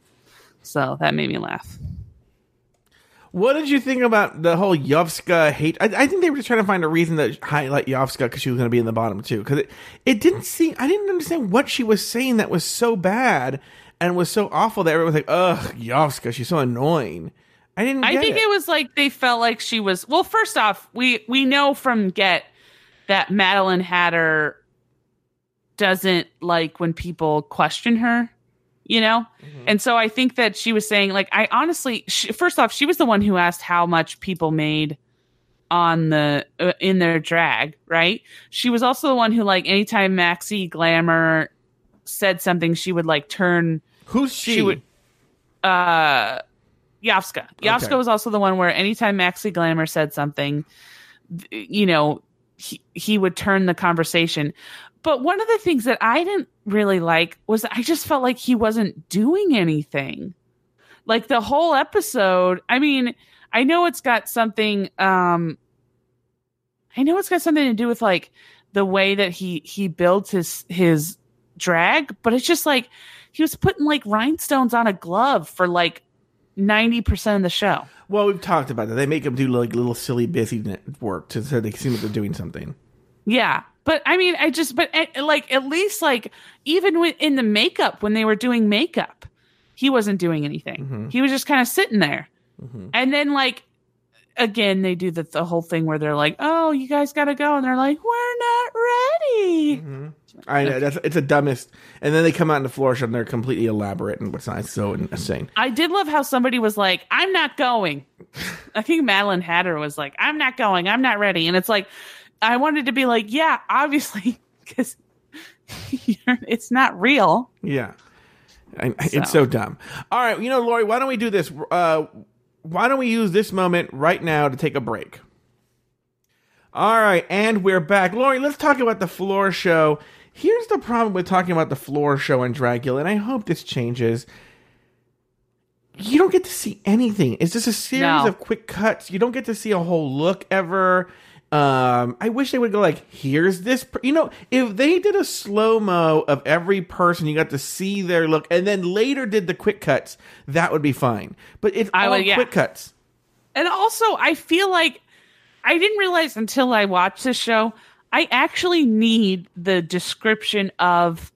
So that made me laugh. What did you think about the whole Yovska hate? I, I think they were just trying to find a reason to highlight Yovska because she was going to be in the bottom too. Because it, it didn't seem I didn't understand what she was saying that was so bad and was so awful that everyone was like, "Ugh, Yovska, she's so annoying." I didn't. I think it. was like they felt like she was. Well, first off, we we know from Get that Madeline Hatter doesn't like when people question her, you know, and so I think that she was saying like I honestly, she, first off, she was the one who asked how much people made on the uh, in their drag, right? She was also the one who like anytime Maxi Glamour said something, she would like turn. Who's she? She would. Uh, Yavska. Yavska Okay. was also the one where anytime Maxi Glamour said something, you know, he, he would turn the conversation. But one of the things that I didn't really like was I just felt like he wasn't doing anything. Like the whole episode, I mean, I know it's got something um I know it's got something to do with like the way that he he builds his his drag, but it's just like he was putting like rhinestones on a glove for like 90% of the show. Well, we've talked about that. They make him do like little silly busy work to so they seem like they're doing something. Yeah. But I mean, I just, but eh, like, at least like, even in the makeup, when they were doing makeup, he wasn't doing anything. He was just kind of sitting there. And then, like, again, they do the, the whole thing where they're like, oh, you guys got to go. And they're like, we're ready. I know that's it's the dumbest. And then they come out in the floor show and they're completely elaborate and what's not so insane. I did love how somebody was like, I'm not going. I think Madeline Hatter was like, I'm not going. I'm not ready. And it's like, I wanted to be like, yeah, obviously, because it's not real. Yeah, I, it's so dumb. All right, you know, Lauri, why don't we do this? Uh, why don't we use this moment right now to take a break? All right, and we're back. Lauri, let's talk about the floor show. Here's the problem with talking about the floor show and Dragula, and I hope this changes. You don't get to see anything. It's just a series No. of quick cuts. You don't get to see a whole look ever. Um, I wish they would go like, here's this. Per-. You know, if they did a slow mo of every person, you got to see their look, and then later did the quick cuts, that would be fine. But it's I all would- yeah. quick cuts. And also, I feel like I didn't realize until I watched this show, I actually need the description of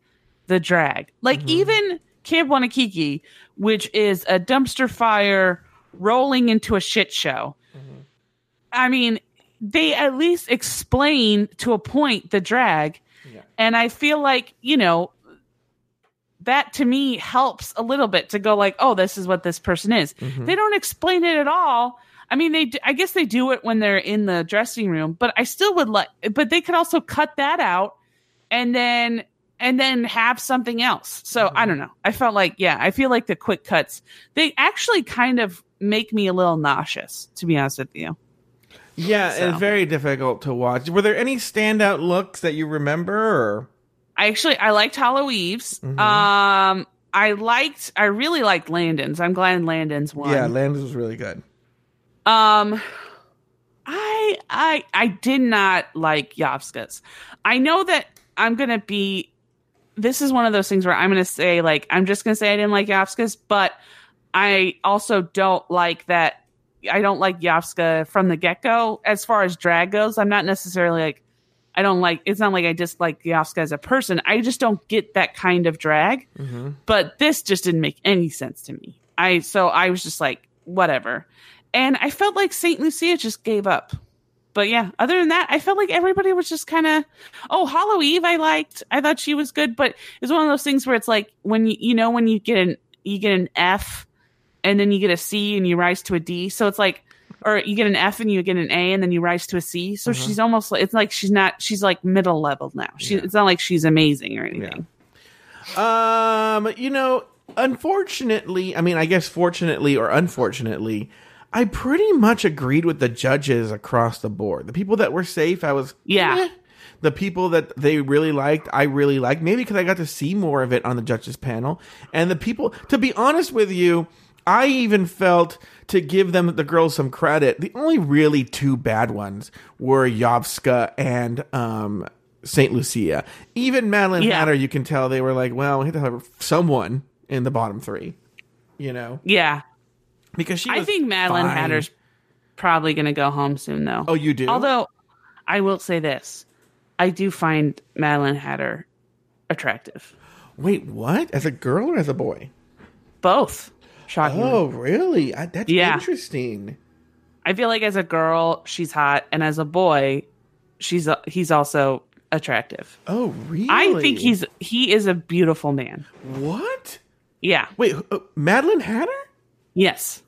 the drag. Like, mm-hmm. even Camp Wannakiki, which is a dumpster fire rolling into a shit show. Mm-hmm. I mean, they at least explain to a point the drag. And I feel like, you know, that to me helps a little bit to go like, oh, this is what this person is. Mm-hmm. They don't explain it at all. I mean, they, I guess they do it when they're in the dressing room, but I still would like, but they could also cut that out and then, and then have something else. So I don't know. I felt like, yeah, I feel like the quick cuts, they actually kind of make me a little nauseous, to be honest with you. Yeah, So. it's very difficult to watch. Were there any standout looks that you remember? Or I actually I liked Hollow Eves. Um, I liked I really liked Landon's. I'm glad Landon's won. yeah, Landon's was really good. Um, I I I did not like Yavskas. I know that I'm gonna be. This is one of those things where I'm gonna say like I'm just gonna say I didn't like Yavskas, but I also don't like that. I don't like Yovska from the get go. As far as drag goes, I'm not necessarily like. I don't like. It's not like I dislike Yovska as a person. I just don't get that kind of drag. But this just didn't make any sense to me. I so I was just like whatever. And I felt like St. Lucia just gave up. But yeah, other than that, I felt like everybody was just kind of, oh, Hollow Eve, I liked. I thought she was good, but it's one of those things where it's like when you, you know, when you get an, you get an F and then you get a C and you rise to a D. So it's like, or you get an F and you get an A and then you rise to a C. So she's almost like, it's like she's not, she's like middle level now. She, It's not like she's amazing or anything. Um, you know, unfortunately, I mean, I guess fortunately or unfortunately, I pretty much agreed with the judges across the board. The people that were safe, I was Yeah. eh. The people that they really liked, I really liked. Maybe because I got to see more of it on the judges panel. And the people, to be honest with you, I even felt to give them the girls some credit. The only really two bad ones were Yovska and um, Saint Lucia. Even Madeline Yeah. Hatter, you can tell they were like, well, we had to have someone in the bottom three, you know, Yeah. Because she. I think Madeline fine. Hatter's probably going to go home soon, though. Oh, you do? Although, I will say this I do find Madeline Hatter attractive. Wait, what? As a girl or as a boy? Both. Shocking. Oh, really? I, that's Yeah. interesting. I feel like as a girl, she's hot, and as a boy, she's a, he's also attractive. Oh, really? I think he's he is a beautiful man. What? Yeah. Wait, uh, Madeline Hatter? Yes.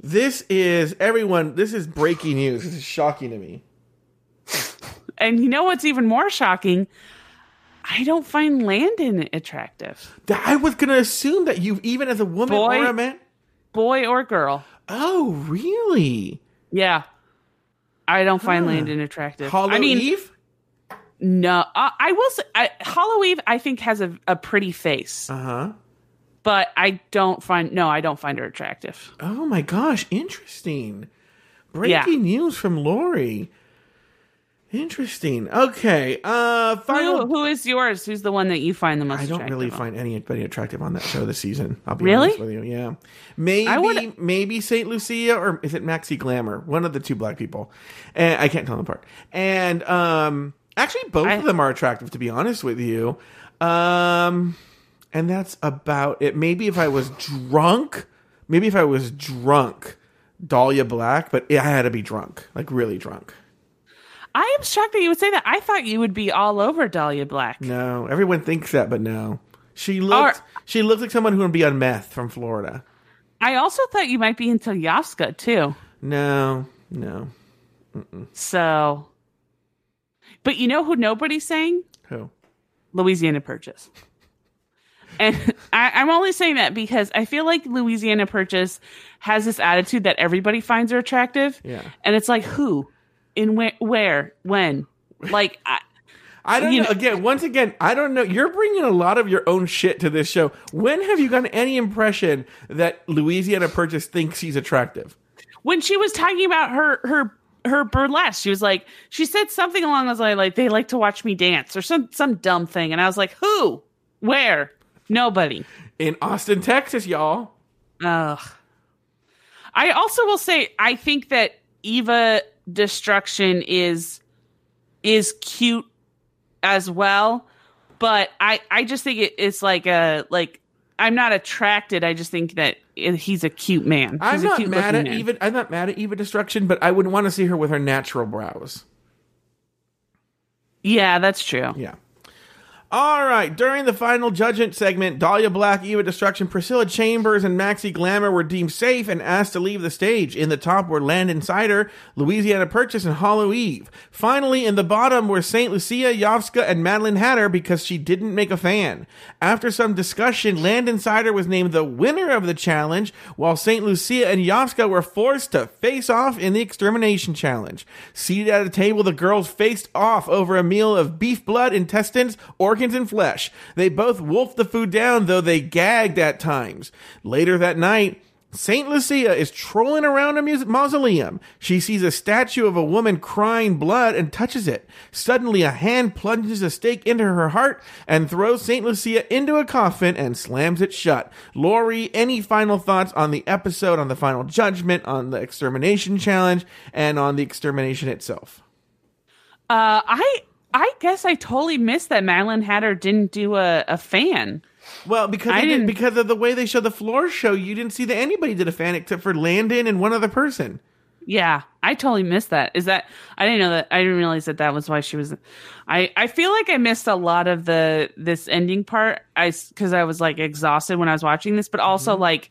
This is everyone. This is breaking news. This is shocking to me. And you know what's even more shocking? I don't find Landon attractive. I was gonna assume that you, even as a woman Boy. or a man. Boy or girl. Oh, really? Yeah. I don't find Huh. Landon attractive. Hollow I mean, Eve? no, uh, I will say I, Hollow Eve. I think has a, a pretty face, Uh huh. But I don't find no, I don't find her attractive. Oh my gosh, interesting. Breaking news from Lauri. Interesting. Okay. Uh final Who, who is yours? Who's the one that you find the most? Attractive? I don't really of? find anybody attractive on that show this season. I'll be Really? honest with you. Yeah. Maybe maybe Saint Lucia or is it Maxi Glamour? One of the two black people. And I can't tell them apart. And um actually both I- of them are attractive to be honest with you. Um and that's about it. Maybe if I was drunk, maybe if I was drunk, Dahlia Black, but I had to be drunk, like really drunk. I am shocked that you would say that. I thought you would be all over Dahlia Black. No, everyone thinks that, but no. She looked she looks like someone who would be on meth from Florida. I also thought you might be into Yaska too. No, no. So, but you know who nobody's saying? Who? Louisiana Purchase. And I, I'm only saying that because I feel like Louisiana Purchase has this attitude that everybody finds her attractive. Yeah. And it's like, who? In where? Where? When? Like, I, I don't You know. know- Again, once again, I don't know. You're bringing a lot of your own shit to this show. When have you gotten any impression that Louisiana Purchase thinks she's attractive? when she was talking about her her her burlesque, she was like, she said something along those lines, like they like to watch me dance or some some dumb thing, and I was like, who? Where? Nobody. In Austin, Texas, y'all. Ugh. I also will say I think that Eva Destruction is is cute as well, but I I just think it, it's like a like I'm not attracted. I just think that he's a cute man. I'm He's a not cute mad at man. Eva. I'm not mad at Eva Destruction, but I would want to see her with her natural brows. Yeah, that's true. Yeah. All right. During the final judgment segment, Dahlia Black, Eva Destruction, Priscilla Chambers, and Maxi Glamour were deemed safe and asked to leave the stage. In the top were Landon Cider, Louisiana Purchase, and Hollow Eve. Finally, in the bottom were St. Lucia, Yovska, and Madeline Hatter because she didn't make a fan. After some discussion, Landon Cider was named the winner of the challenge, while St. Lucia and Yovska were forced to face off in the extermination challenge. Seated at a table, the girls faced off over a meal of beef blood, intestines, organs, and flesh. They both wolfed the food down, though they gagged at times. Later that night, St. Lucia is trolling around a mausoleum. She sees a statue of a woman crying blood and touches it. Suddenly, a hand plunges a stake into her heart and throws St. Lucia into a coffin and slams it shut. Lauri, any final thoughts on the episode, on the final judgment, on the extermination challenge, and on the extermination itself? Uh, I I guess I totally missed that Madeline Hatter didn't do a, a fan. Well, because I didn't, didn't- because of the way they showed the floor show, you didn't see that anybody did a fan except for Landon and one other person. Yeah, I totally missed that. Is that I didn't know that I didn't realize that that was why she was. I I feel like I missed a lot of the this ending part. I because I was like exhausted when I was watching this, but also Mm-hmm. like,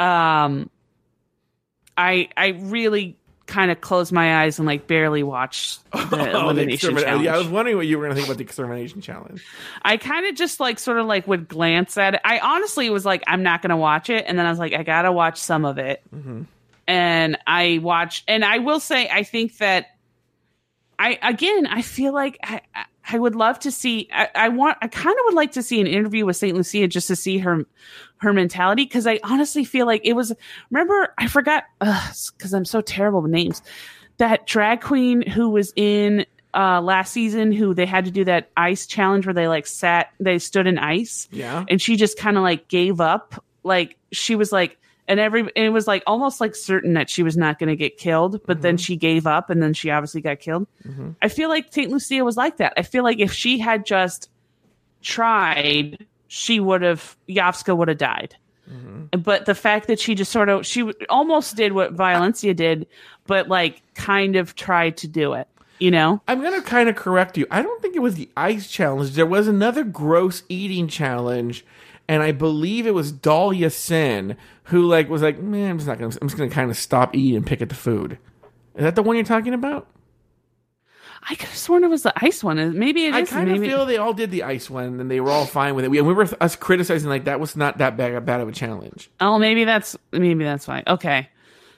um, I I really kind of closed my eyes and like barely watched the Oh, the elimination extermin- challenge. yeah, I was wondering what you were going to think about the extermination challenge. I kind of just like sort of like would glance at it. I honestly was like, I'm not going to watch it. And then I was like, I got to watch some of it. Mm-hmm. And I watched, and I will say, I think that I, again, I feel like I, I- I would love to see, I, I want, I kind of would like to see an interview with St. Lucia just to see her, her mentality. Cause I honestly feel like it was, remember, I forgot, cause I'm so terrible with names. That drag queen who was in uh last season who they had to do that ice challenge where they like sat they stood in ice Yeah. and she just kind of like gave up like she was like and every and it was like almost like certain that she was not going to get killed but then she gave up and then she obviously got killed i feel like st lucia was like that i feel like if she had just tried she would have Yovska would have died mm-hmm. But the fact that she just sort of she almost did what Violencia did, but like kind of tried to do it. You know? I'm gonna kind of correct you. I don't think it was the ice challenge. There was another gross eating challenge, and I believe it was Dahlia Sin who like was like, man, I'm just not gonna. I'm just gonna kind of stop eating and pick at the food. Is that the one you're talking about? I could have sworn it was the ice one. Maybe it I kind of feel they all did the ice one, and they were all fine with it. We, we were us criticizing like that was not that bad, bad of a challenge. Oh, maybe that's maybe that's why. Okay.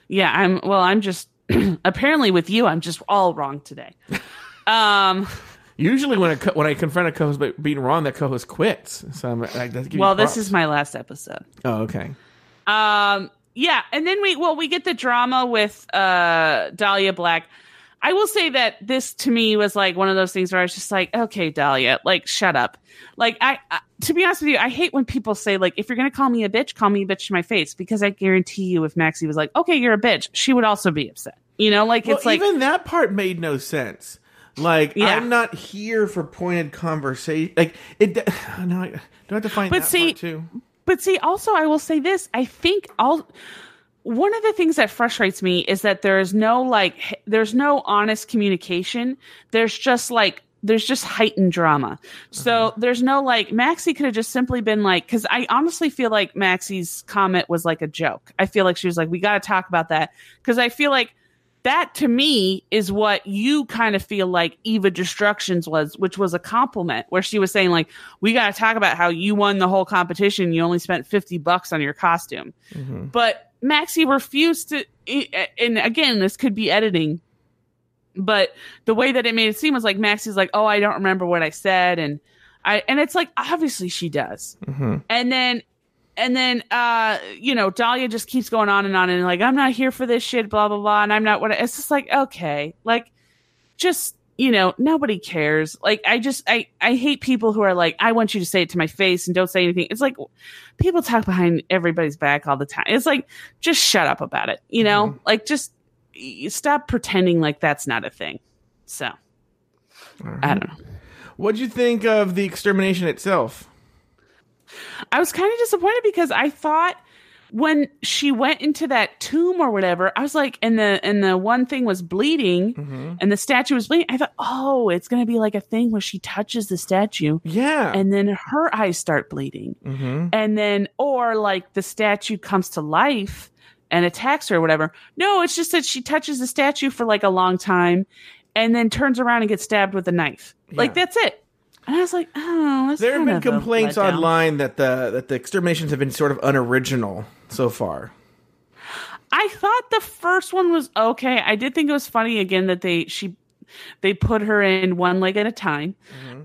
Yeah, I'm well, I'm just apparently with you, I'm just all wrong today. Um Usually, when I co- when I confront a co-host by being wrong, that co-host quits. So I'm like, well, this is my last episode. Oh, okay. Um, yeah, and then we well we get the drama with uh Dahlia Black. I will say that this to me was like one of those things where I was just like, okay, Dahlia, like shut up. Like I, I to be honest with you, I hate when people say like if you're gonna call me a bitch, call me a bitch to my face because I guarantee you, if Maxi was like, okay, you're a bitch, she would also be upset. You know, like Well, it's like even that part made no sense. Like Yeah. I'm not here for pointed conversation. Like it. No, I, do I have to find But that see- part too? But see, also, I will say this: I think all one of the things that frustrates me is that there is no like, there's no honest communication. There's just like, there's just heightened drama. So uh-huh. there's no like, Maxi could have just simply been like, because I honestly feel like Maxi's comment was like a joke. I feel like she was like, we got to talk about that because I feel like that to me is what you kind of feel like Eva Destructions was, which was a compliment where she was saying like, we got to talk about how you won the whole competition. You only spent 50 bucks on your costume. Mm-hmm. But Maxi refused to, and again, this could be editing, but the way that it made it seem was like Maxi's like, oh, I don't remember what I said. And I, and it's like, obviously she does. Mm-hmm. And then and then uh you know dahlia just keeps going on and on and like i'm not here for this shit blah blah blah and i'm not what I-" it's just like okay. Like just you know nobody cares. Like i just i i hate people who are like i want you to say it to my face and don't say anything. It's like people talk behind everybody's back all the time. It's like just shut up about it you know? Like just stop pretending like that's not a thing. So i don't know. What'd you think of the extermination itself? I was kind of disappointed because I thought when she went into that tomb or whatever, I was like, and the and the one thing was bleeding, and the statue was bleeding. I thought, oh, it's gonna be like a thing where she touches the statue, Yeah. and then her eyes start bleeding, mm-hmm. and then or like the statue comes to life and attacks her or whatever. No, it's just that she touches the statue for like a long time, and then turns around and gets stabbed with a knife. Like that's it. And I was like, oh, There have been complaints online that the that the exterminations have been sort of unoriginal so far. I thought the first one was okay. I did think it was funny again that they she they put her in one leg at a time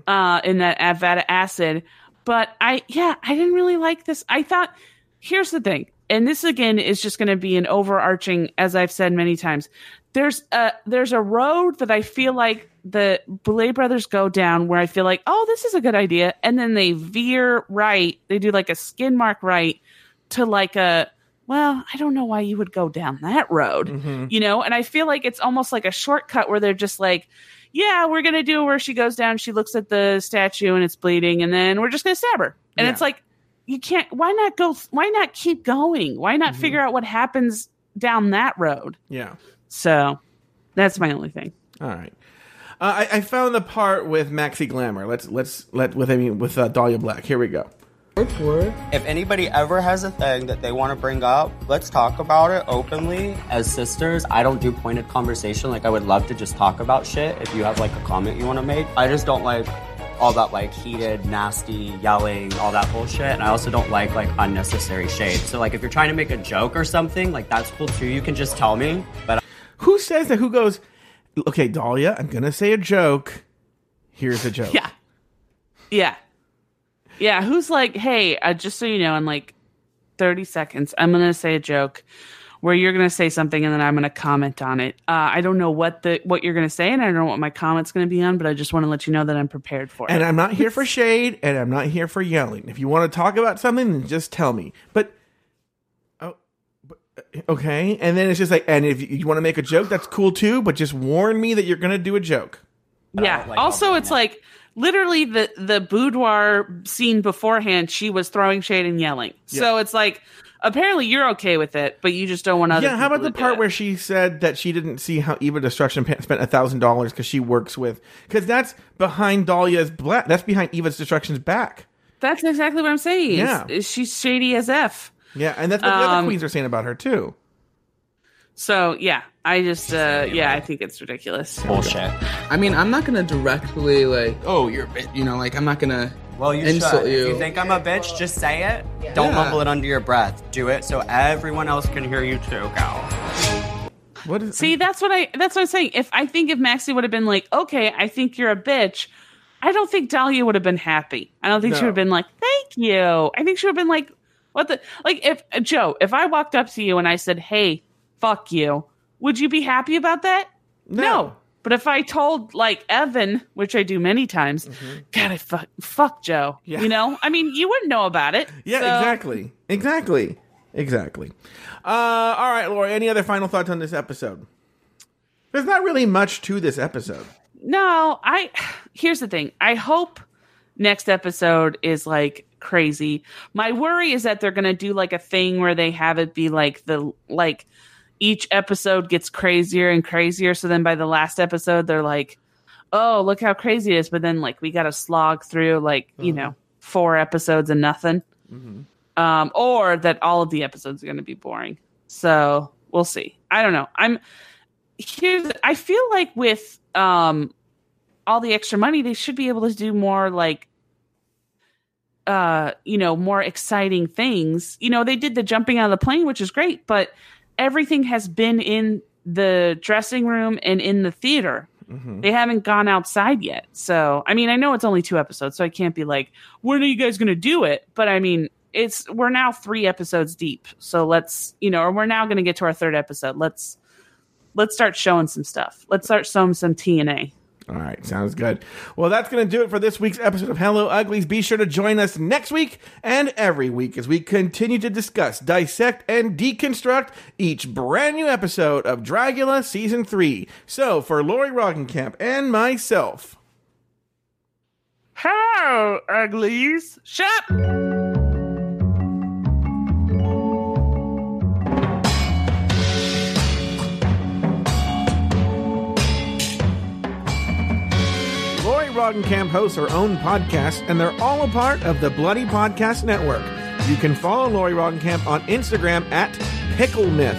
uh in that Avada acid. But I yeah, I didn't really like this. I thought here's the thing. And this again is just going to be an overarching as I've said many times. There's a there's a road that I feel like the Boulet brothers go down where I feel like, "Oh, this is a good idea." And then they veer right. They do like a skin mark right to like a well, I don't know why you would go down that road, mm-hmm. you know? And I feel like it's almost like a shortcut where they're just like, yeah, we're going to do where she goes down, she looks at the statue and it's bleeding, and then we're just going to stab her. And Yeah. it's like, you can't, why not go, why not keep going? Why not mm-hmm. figure out what happens down that road? Yeah. So that's my only thing. All right. Uh, I, I found the part with Maxi Glamour. Let's let's let with I mean with uh, Dahlia Black. Here we go. If anybody ever has a thing that they want to bring up, let's talk about it openly. As sisters, I don't do pointed conversation. Like, I would love to just talk about shit if you have like a comment you want to make. I just don't like all that like heated, nasty yelling, all that bullshit. And I also don't like like unnecessary shade. So, like, if you're trying to make a joke or something, like, that's cool too. You can just tell me. But Who says that? Who goes? Okay, Dahlia. I'm gonna say a joke. Here's a joke. Yeah. Yeah. Yeah. Who's like, hey, uh, just so you know, in like 30 seconds, I'm going to say a joke where you're going to say something and then I'm going to comment on it. Uh, I don't know what the what you're going to say and I don't know what my comment's going to be on, but I just want to let you know that I'm prepared for And it. And I'm not here for shade, and I'm not here for yelling. If you want to talk about something, then just tell me. But okay. And then it's just like, and if you, you want to make a joke, that's cool too. But just warn me that you're gonna do a joke. yeah. like also, how it's like literally the the boudoir scene beforehand, she was throwing shade and yelling. So it's like apparently you're okay with it, but you just don't want other. yeah, how about the part where she said that she didn't see how Eva Destruction spent a thousand dollars because she works with because that's behind Dahlia's black. That's behind Eva's Destruction's back. That's exactly what I'm saying. Yeah. she's shady as f. Yeah, and that's what the other Um, queens are saying about her too. So yeah, I just uh yeah, I think it's ridiculous. Bullshit. I mean, I'm not gonna directly like, oh, you're a bit, you know, like I'm not gonna Well, you insult should. you. If you think I'm a bitch, just say it. Don't mumble it under your breath. Do it so everyone else can hear you too, gal. What is? See, that's what I that's what I'm saying. If I think if Maxi would have been like, okay, I think you're a bitch, I don't think Dahlia would have been happy. I don't think she would have been like, thank you. I think she would have been like, what the like if Joe, if I walked up to you and I said, hey, fuck you, would you be happy about that? No. But if I told like Evan, which I do many times, God, I fuck, fuck Joe. Mm-hmm. Yeah. You know, I mean, you wouldn't know about it. Yeah, So- exactly, exactly, exactly. Uh, all right, Laura. Any other final thoughts on this episode? There's not really much to this episode. No, I here's the thing. I hope next episode is like crazy. My worry is that they're going to do like a thing where they have it be like the like each episode gets crazier and crazier so then by the last episode they're like, "Oh, look how crazy it is." But then like we got to slog through like, you know, four episodes and nothing. Um or that all of the episodes are going to be boring. So, we'll see. I don't know. I'm here's I feel like with um all the extra money they should be able to do more like uh you know more exciting things. You know they did the jumping out of the plane which is great but everything has been in the dressing room and in the theater. They haven't gone outside yet. So i mean i know it's only two episodes so i can't be like when are you guys going to do it? But i mean it's we're now three episodes deep. So let's you know or we're now going to get to our third episode. Let's let's start showing some stuff. Let's start showing some TNA. All right, sounds good. Well, that's going to do it for this week's episode of Hello Uglies. Be sure to join us next week and every week as we continue to discuss, dissect, and deconstruct each brand new episode of Dragula Season 3. So, for Lauri Roggenkamp and myself, Hello, uglies. Shut Roggenkamp hosts her own podcast, and they're all a part of the Bloody Podcast Network. You can follow Lauri Roggenkamp on Instagram at Pickle Myth.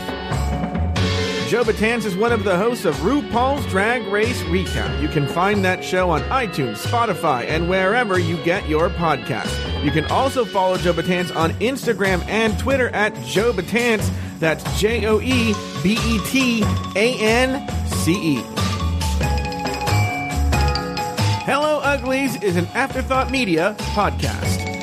Joe Betance is one of the hosts of RuPaul's Drag Race Recap. You can find that show on iTunes, Spotify, and wherever you get your podcast. You can also follow Joe Betance on Instagram and Twitter at Joe Betance. That's J O E B E T A N C E. Hello Uglies is an Afterthought Media podcast.